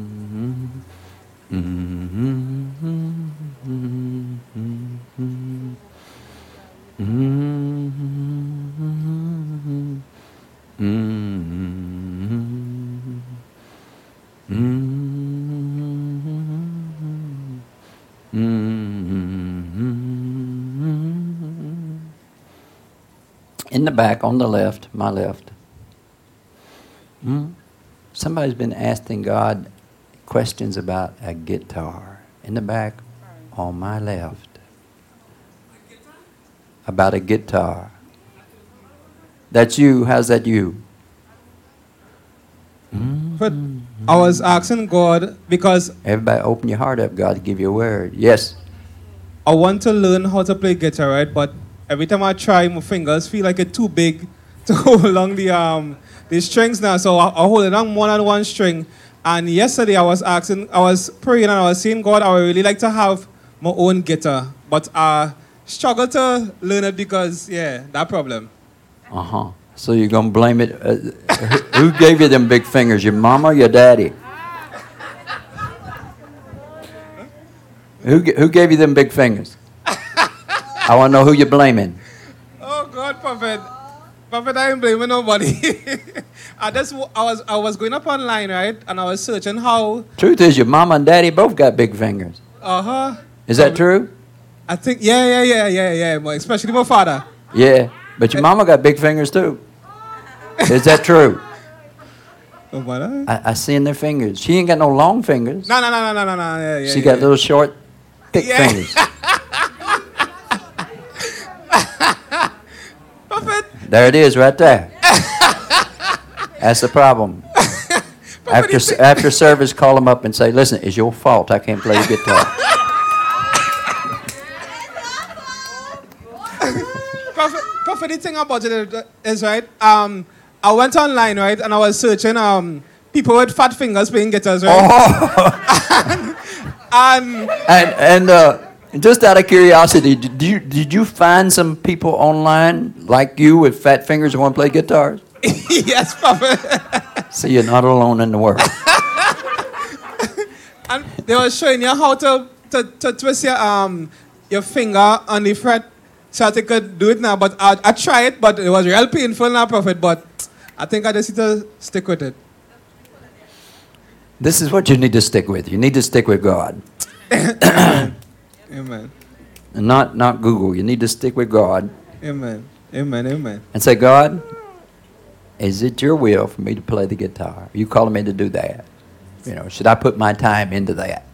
In the back, on the left, my left. Hmm? Somebody's been asking God questions about a guitar. In the back, on my left. About a guitar. That's you. How's that you? But I was asking God because Everybody open your heart up. God give you a word. Yes. I want to learn how to play guitar, right? But every time I try, my fingers feel like it's too big to hold along the um the strings now. So I, I hold it on one on one string. And yesterday I was asking, I was praying and I was saying, God, I would really like to have my own guitar, but I struggle to learn it because yeah, that problem. Uh huh. So you're gonna blame it? Uh, who who gave you them big fingers? Your mama or your daddy? Who who gave you them big fingers? I want to know who you're blaming. Oh God, Prophet. Prophet, I ain't blaming nobody. I just I was I was going up online, right? And I was searching how Truth is, your mama and daddy both got big fingers. uh-huh. Is that true? I think yeah, yeah, yeah, yeah, yeah. my- Especially my father. Yeah. But your mama got big fingers too. Is that true? Oh, what? No, I, I seen their fingers. She ain't got no long fingers. no, no, no, no, no, no. Yeah, yeah, She yeah. got little short, thick Yeah. fingers. Prophet, There it is, right there. That's the problem. After, s- after service, call them up and say, listen, it's your fault I can't play the guitar. Prophet, Prophet, the thing about it is right. Um, I went online, right, and I was searching um people with fat fingers playing guitars, right? Oh. And And, and uh, just out of curiosity, did you, did you find some people online like you with fat fingers who want to play guitars? yes, Prophet. So you're not alone in the world. and they were showing you how to, to, to twist your um your finger on the fret so you could do it now. But I, I tried it, but it was real painful now, Prophet. But I think I just need to stick with it. This is what you need to stick with. You need to stick with God. Amen. And not, not Google. You need to stick with God Amen. Amen. Amen. and say, God, is it your will for me to play the guitar? Are you calling me to do that? You know, should I put my time into that?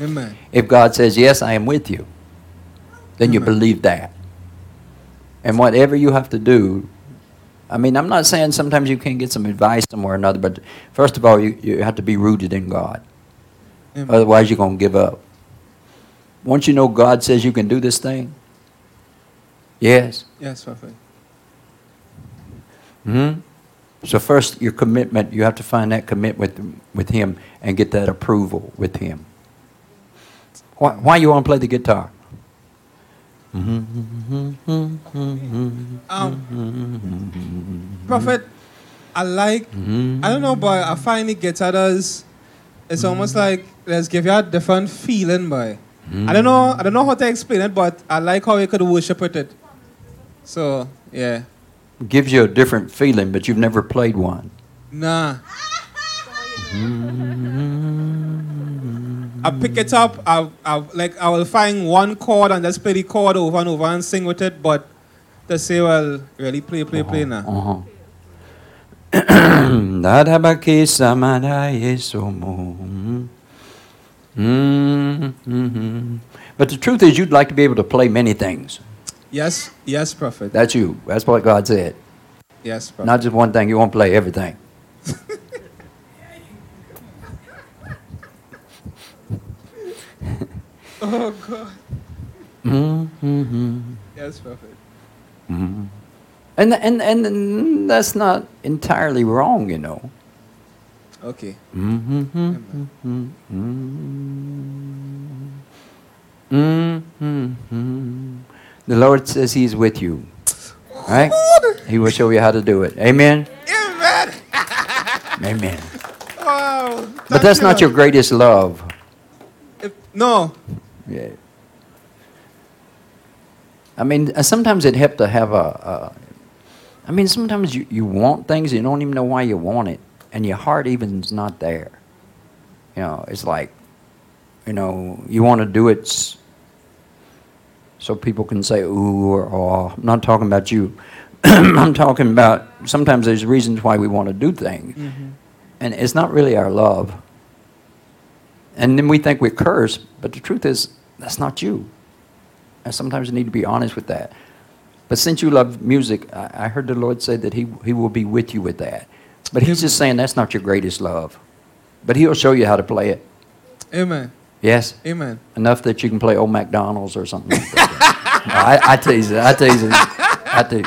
Amen. If God says, yes, I am with you, then you believe that. And whatever you have to do, I mean, I'm not saying sometimes you can't get some advice somewhere or another, but first of all, you, you have to be rooted in God. Amen. Otherwise, you're going to give up. Once you know God says you can do this thing, yes. Yes, Prophet. hmm So first, your commitment, you have to find that commitment with, with Him and get that approval with Him. Why, why you want to play the guitar? Um, Prophet, I like, I don't know, but I find the guitar does, it's almost like, let's give you a different feeling, boy. I don't know, I don't know how to explain it, but I like how you could worship with it. So, yeah. Gives you a different feeling, but you've never played one. Nah. I pick it up, I, I, like, I will find one chord and just play the chord over and over and sing with it, but to say, well, really play, play, play now. Uh-huh. Dadabaki samadaye somo. Mm, mhm. But the truth is, you'd like to be able to play many things. Yes, yes, Prophet. That's you. That's what God said. Yes, Prophet. Not just one thing. You won't play everything. oh, God. Mm-hmm. Yes, Prophet. Mm-hmm. And, and, and that's not entirely wrong, you know. Okay. Mm-hmm. Mm-hmm. The Lord says He's with you. Right? He will show you how to do it. Amen? Amen. Amen. Wow. But that's you, not your greatest love. If- no. Yeah. I mean, uh, sometimes it helps to have a, a. I mean, sometimes you, you want things, you don't even know why you want it, and your heart even's not there. You know, it's like, you know, you want to do it so people can say ooh or oh. I'm not talking about you, I'm talking about sometimes there's reasons why we want to do things, mm-hmm. and it's not really our love. And then we think we're cursed, but the truth is, that's not you. And sometimes you need to be honest with that. But since you love music, I, I heard the Lord say that he, he will be with you with that. But He's just saying that's not your greatest love. But He'll show you how to play it. Amen. Yes? Amen. Enough that you can play Old McDonald's or something like that. No, I, I tease it. I tease it. I tease it.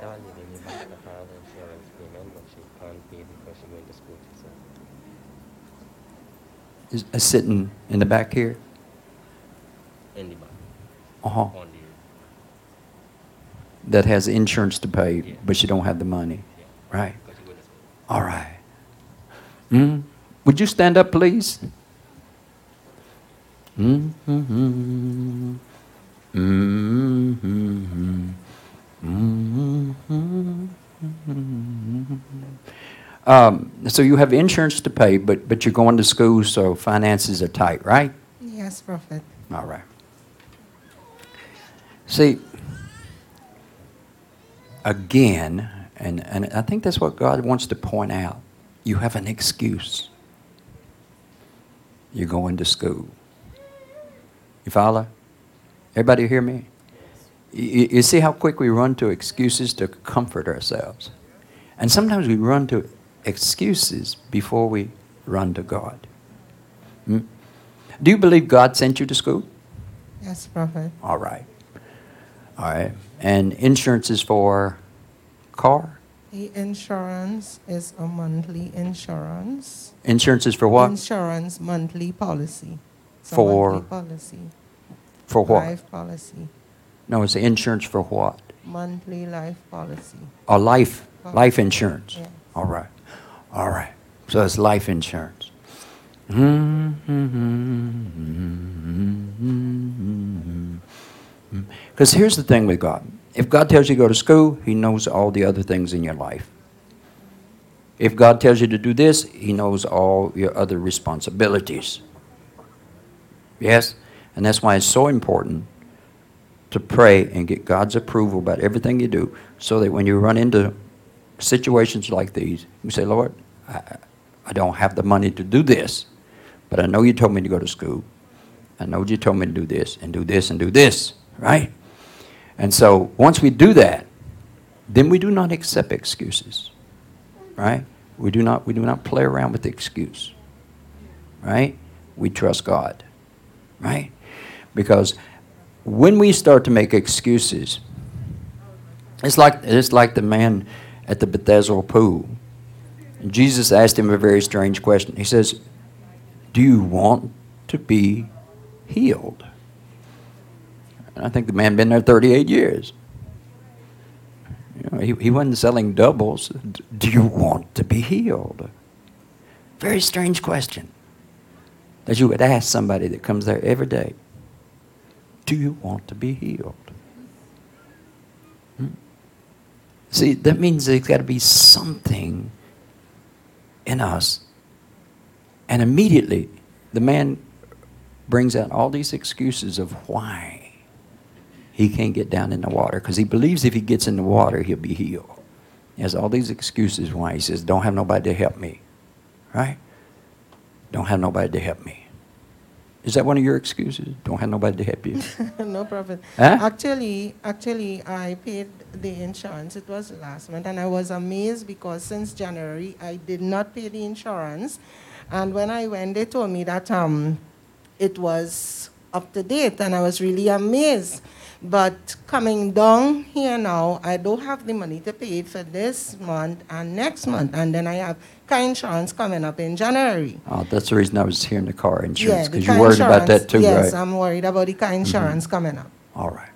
Dawn didn't give back the father insurance payment, but she can't pay because she's going to school. She said, Is, is sitting in the back here? in the back, Uh-huh. That has insurance to pay, Yeah. but she don't have the money. Yeah, Right. because she's going to school. All right. Mm. Would you stand up, please? Mm-hmm. Mm-hmm. Mm-hmm. Um, so you have insurance to pay, but, but you're going to school, so finances are tight, right? Yes, Prophet. All right. See, again, and, and I think that's what God wants to point out. You have an excuse. You're going to school. You follow? Everybody hear me? You, you see how quick we run to excuses to comfort ourselves. And sometimes we run to excuses before we run to God. Hmm? Do you believe God sent you to school? Yes, Prophet. All right. All right. And insurance is for car? The insurance is a monthly insurance. Insurance is for what? Insurance monthly policy. It's a For- monthly policy. For what? Life policy. No, it's insurance for what? Monthly life policy. A life, oh. life insurance. Yes. All right. All right. So it's life insurance. Mm-hmm. Mm-hmm. Mm-hmm. Because here's the thing with God. If God tells you to go to school, He knows all the other things in your life. If God tells you to do this, He knows all your other responsibilities. Yes? And that's why it's so important to pray and get God's approval about everything you do so that when you run into situations like these, you say, Lord, I, I don't have the money to do this, but I know you told me to go to school. I know you told me to do this and do this and do this, right? And so once we do that, then we do not accept excuses, right? We do not, we do not play around with the excuse, right? We trust God, right? Because when we start to make excuses, it's like, it's like the man at the Bethesda pool. Jesus asked him a very strange question. He says, Do you want to be healed? I think the man been there 38 years. You know, he, he wasn't selling doubles. Do you want to be healed? Very strange question that you would ask somebody that comes there every day. Do you want to be healed? Hmm? See, that means there's got to be something in us. And immediately, the man brings out all these excuses of why he can't get down in the water because he believes if he gets in the water, he'll be healed. He has all these excuses why he says, Don't have nobody to help me. Right? Don't have nobody to help me. Is that one of your excuses? Don't have nobody to help you? no Prophet. Huh? Actually, actually, I paid the insurance. It was last month, and I was amazed because since January I did not pay the insurance, and when I went, they told me that um, it was up to date, and I was really amazed. But coming down here now, I don't have the money to pay it for this month and next month, and then I have car insurance coming up in January. Oh, that's the reason I was here in the car insurance the because car you're worried about insurance- that too, yes, right? Mm-hmm. I'm worried about the car insurance coming up. All right.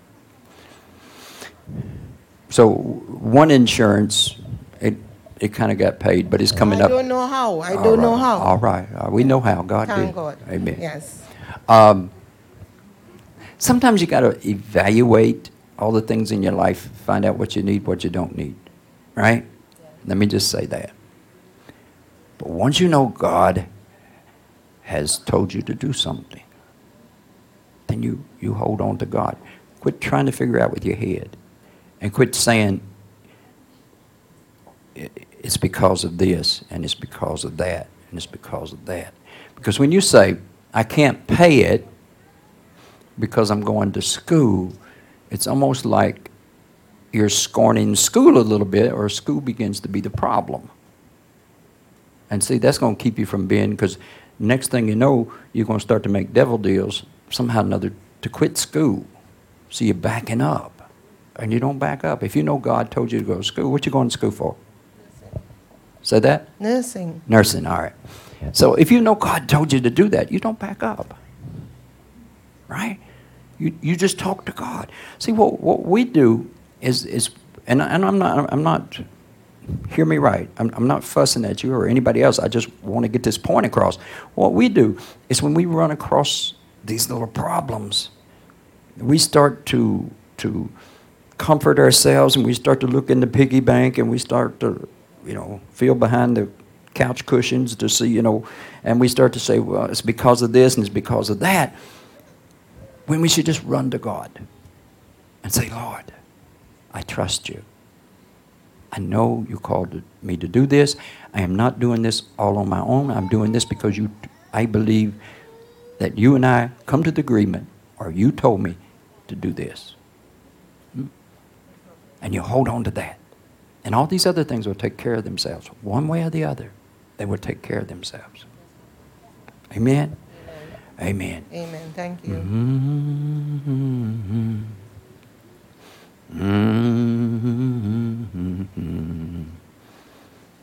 So one insurance, it it kind of got paid, but it's coming up. I up. don't know how. I All don't know right. how. All right. Uh, we know how. God Thank did. God. Amen. Yes. Um, sometimes you got to evaluate all the things in your life, find out what you need, what you don't need. Right? Let me just say that. But once you know God has told you to do something, then you, you hold on to God. Quit trying to figure out with your head and quit saying it's because of this and it's because of that and it's because of that. Because when you say, I can't pay it because I'm going to school, it's almost like you're scorning school a little bit or school begins to be the problem. And see, that's going to keep you from being, because next thing you know, you're going to start to make devil deals somehow or another to quit school. So you're backing up. And you don't back up. If you know God told you to go to school, what you going to school for? Nursing. Say that? Nursing. Nursing, all right. So if you know God told you to do that, you don't back up. Right? You, you just talk to God. See, what, what we do is, is and, and I'm not, I'm not, hear me right, I'm, I'm not fussing at you or anybody else. I just want to get this point across. What we do is when we run across these little problems, we start to, to comfort ourselves and we start to look in the piggy bank and we start to, you know, feel behind the couch cushions to see, you know, and we start to say, well, it's because of this and it's because of that. When we should just run to God and say, Lord, I trust you. I know you called me to do this. I am not doing this all on my own. I'm doing this because you, I believe that you and I come to the agreement, or you told me to do this. Hmm? And you hold on to that. And all these other things will take care of themselves. One way or the other, they will take care of themselves. Amen? Amen. Amen. Thank you. Mm-hmm.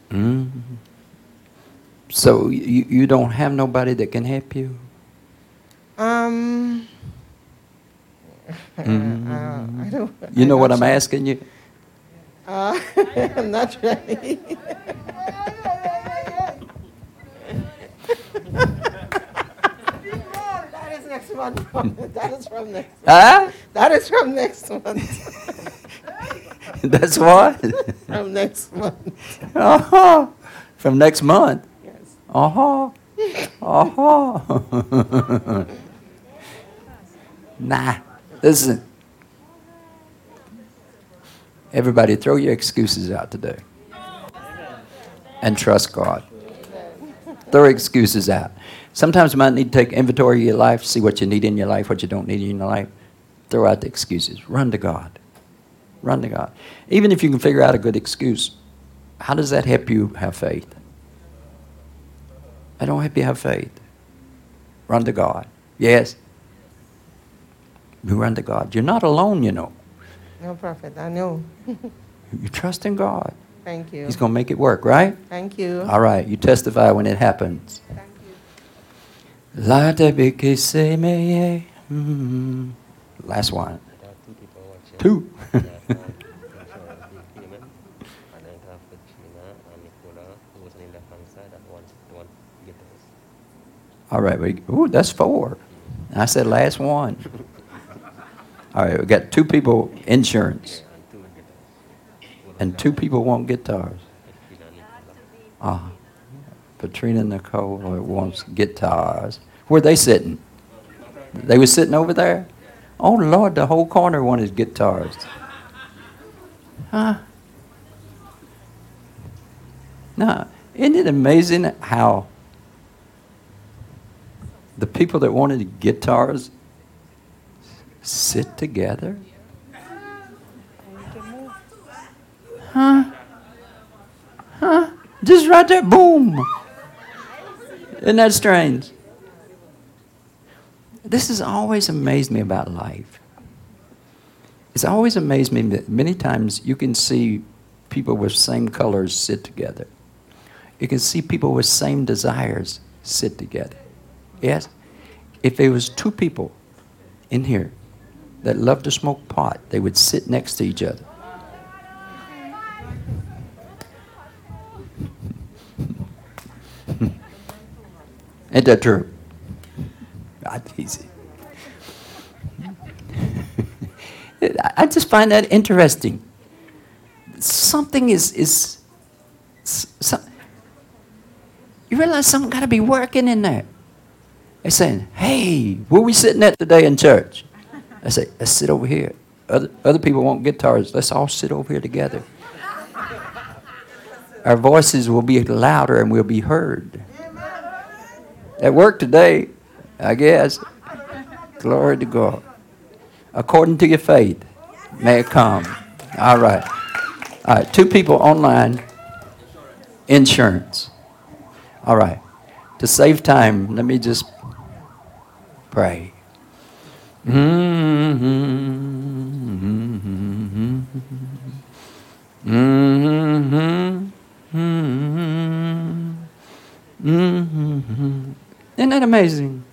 Mm-hmm. So you, you don't have nobody that can help you? Um, uh, I don't. You know what not I'm asking you? Uh, I'm not really. next month. that is from next. month. Huh? That is from next month. That's what? from next month. uh-huh. From next month? Yes. Uh-huh. Uh-huh. nah. Listen. Everybody throw your excuses out today. And trust God. Throw excuses out. Sometimes you might need to take inventory of your life, see what you need in your life, what you don't need in your life. Throw out the excuses. Run to God. Run to God. Even if you can figure out a good excuse, how does that help you have faith? I don't help you have faith. Run to God. Yes? You run to God. You're not alone, you know. No, Prophet, I know. You trust in God. Thank you. He's going to make it work, right? Thank you. All right. You testify when it happens. Thank you. La te be que se me ye. Mm. Last one. Two. All right. We, ooh, that's four. I said last one. All right. We got two people insurance, And two people want guitars. Ah, Patrina Nicole wants guitars. Where they sitting? They was sitting over there? Oh Lord, the whole corner wanted guitars. Huh? Now, isn't it amazing how the people that wanted guitars sit together? Huh? Huh? Just right there, boom. Isn't that strange? This has always amazed me about life. It's always amazed me that many times you can see people with same colors sit together. You can see people with same desires sit together. Yes? If there was two people in here that loved to smoke pot, they would sit next to each other. Ain't that true? Not easy. I- just find that interesting. Something is is. you realize something got to be working in there. They're saying, "Hey, where we sitting at today in church?" I say, "Let's sit over here." Other, other people want guitars. Let's all sit over here together. Our voices will be louder and we'll be heard. At work today, I guess. Glory to God. According to your faith, may it come. All right. All right. Two people online. Insurance. All right. To save time, let me just pray. Mm-hmm. Mm-hmm. Mm-hmm. Isn't that amazing?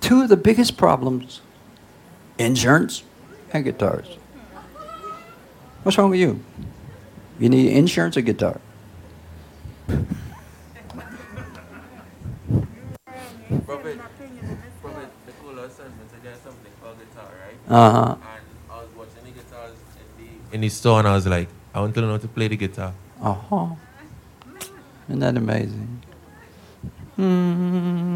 Two of the biggest problems insurance and guitars. What's wrong with you? You need insurance or guitar? Prophet, Prophet, the cooler sermon said something called guitar, right? Uh huh. And I was watching the guitars in the in the store, and I was like, I want to learn how to play the guitar. Uh huh. Isn't that amazing? Hmm.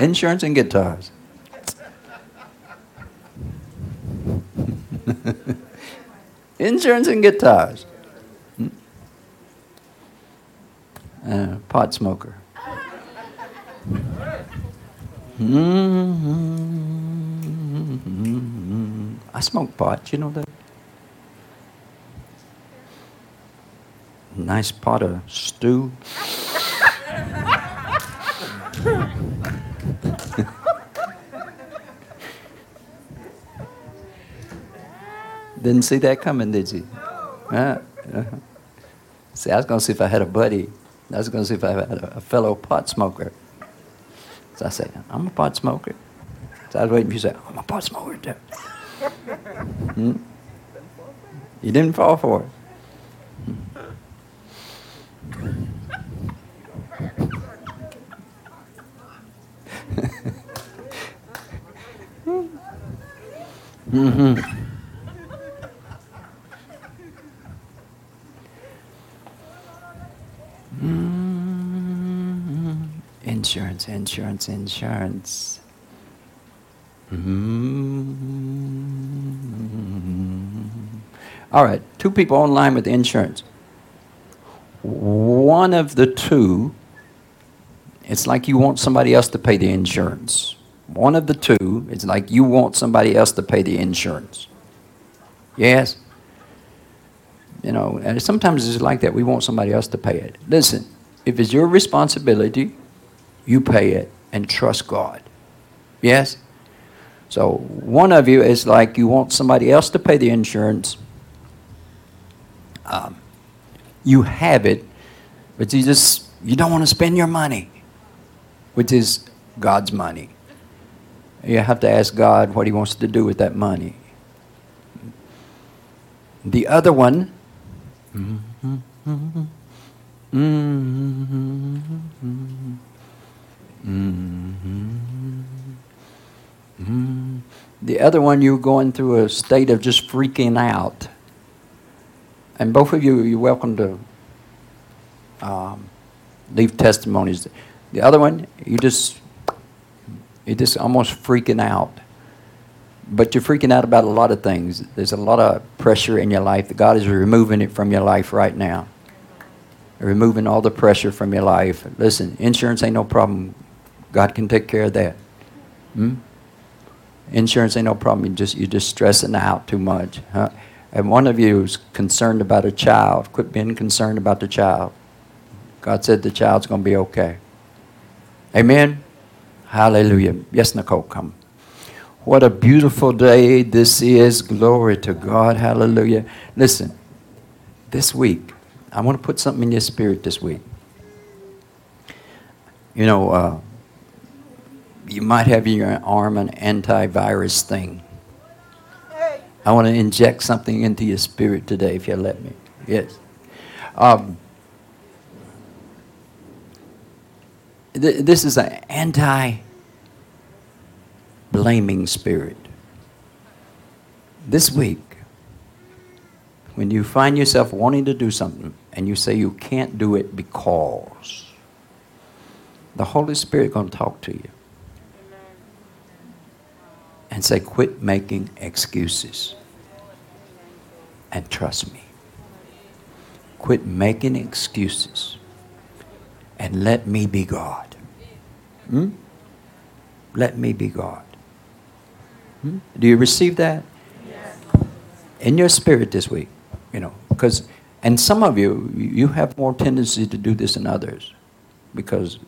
Insurance and guitars. Insurance and guitars. Hmm? Uh, pot smoker. Mm-hmm. I smoke pot, you know that? Nice pot of stew. Didn't see that coming, did you? Huh? Uh-huh. See, I was going to see if I had a buddy. I was going to see if I had a, a fellow pot smoker. So I said, I'm a pot smoker. So I was waiting for you to say, I'm a pot smoker too. Hmm? You didn't fall for it. Mm-hmm. Insurance, insurance, insurance. Mm-hmm. All right, two people online with insurance. One of the two, it's like you want somebody else to pay the insurance. One of the two, it's like you want somebody else to pay the insurance. Yes? You know, and sometimes it's like that. We want somebody else to pay it. Listen, if it's your responsibility, you pay it and trust God. Yes? So one of you is like you want somebody else to pay the insurance. Um, you have it, but you just you don't want to spend your money, which is God's money. You have to ask God what He wants to do with that money. The other one. The other one, you're going through a state of just freaking out. And both of you, you're welcome to um, leave testimonies. The other one, you just, you're just almost freaking out. But you're freaking out about a lot of things. There's a lot of pressure in your life. God is removing it from your life right now. Removing all the pressure from your life. Listen, insurance ain't no problem. God can take care of that. Hmm? Insurance ain't no problem. You just you're just stressing out too much. Huh? And one of you is concerned about a child. Quit being concerned about the child. God said the child's going to be okay. Amen? Hallelujah. Yes, Nicole, come. What a beautiful day this is. Glory to God. Hallelujah. Listen, this week, I want to put something in your spirit this week. You know, uh, you might have in your arm an antivirus thing. I want to inject something into your spirit today, if you'll let me. Yes. Um, th- this is an anti blaming spirit. This week, when you find yourself wanting to do something and you say you can't do it because, the Holy Spirit going to talk to you. And say, quit making excuses and trust me. Quit making excuses and let me be God. Hmm? Let me be God. Hmm? Do you receive that? In your spirit this week, you know, because, and some of you, you have more tendency to do this than others because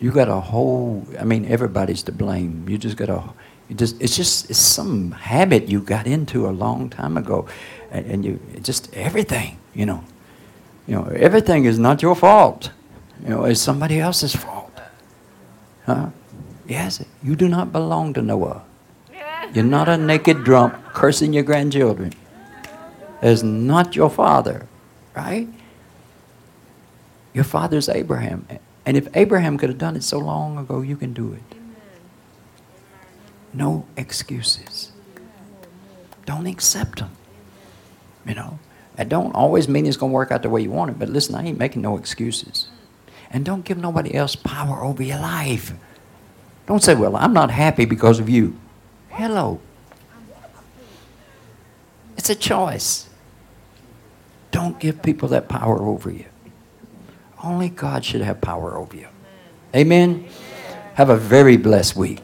you got a whole, I mean, everybody's to blame. You just got a, you just, it's just, it's some habit you got into a long time ago. And, and you, just everything, you know. You know, everything is not your fault. You know, it's somebody else's fault. Huh? Yes, you do not belong to Noah. You're not a naked drunk cursing your grandchildren. It's not your father, right? Your father's Abraham. And if Abraham could have done it so long ago, you can do it. No excuses. Don't accept them. You know, it don't always mean it's going to work out the way you want it, but listen, I ain't making no excuses. And don't give nobody else power over your life. Don't say, well, I'm not happy because of you. Hello. It's a choice. Don't give people that power over you. Only God should have power over you. Amen. Have a very blessed week.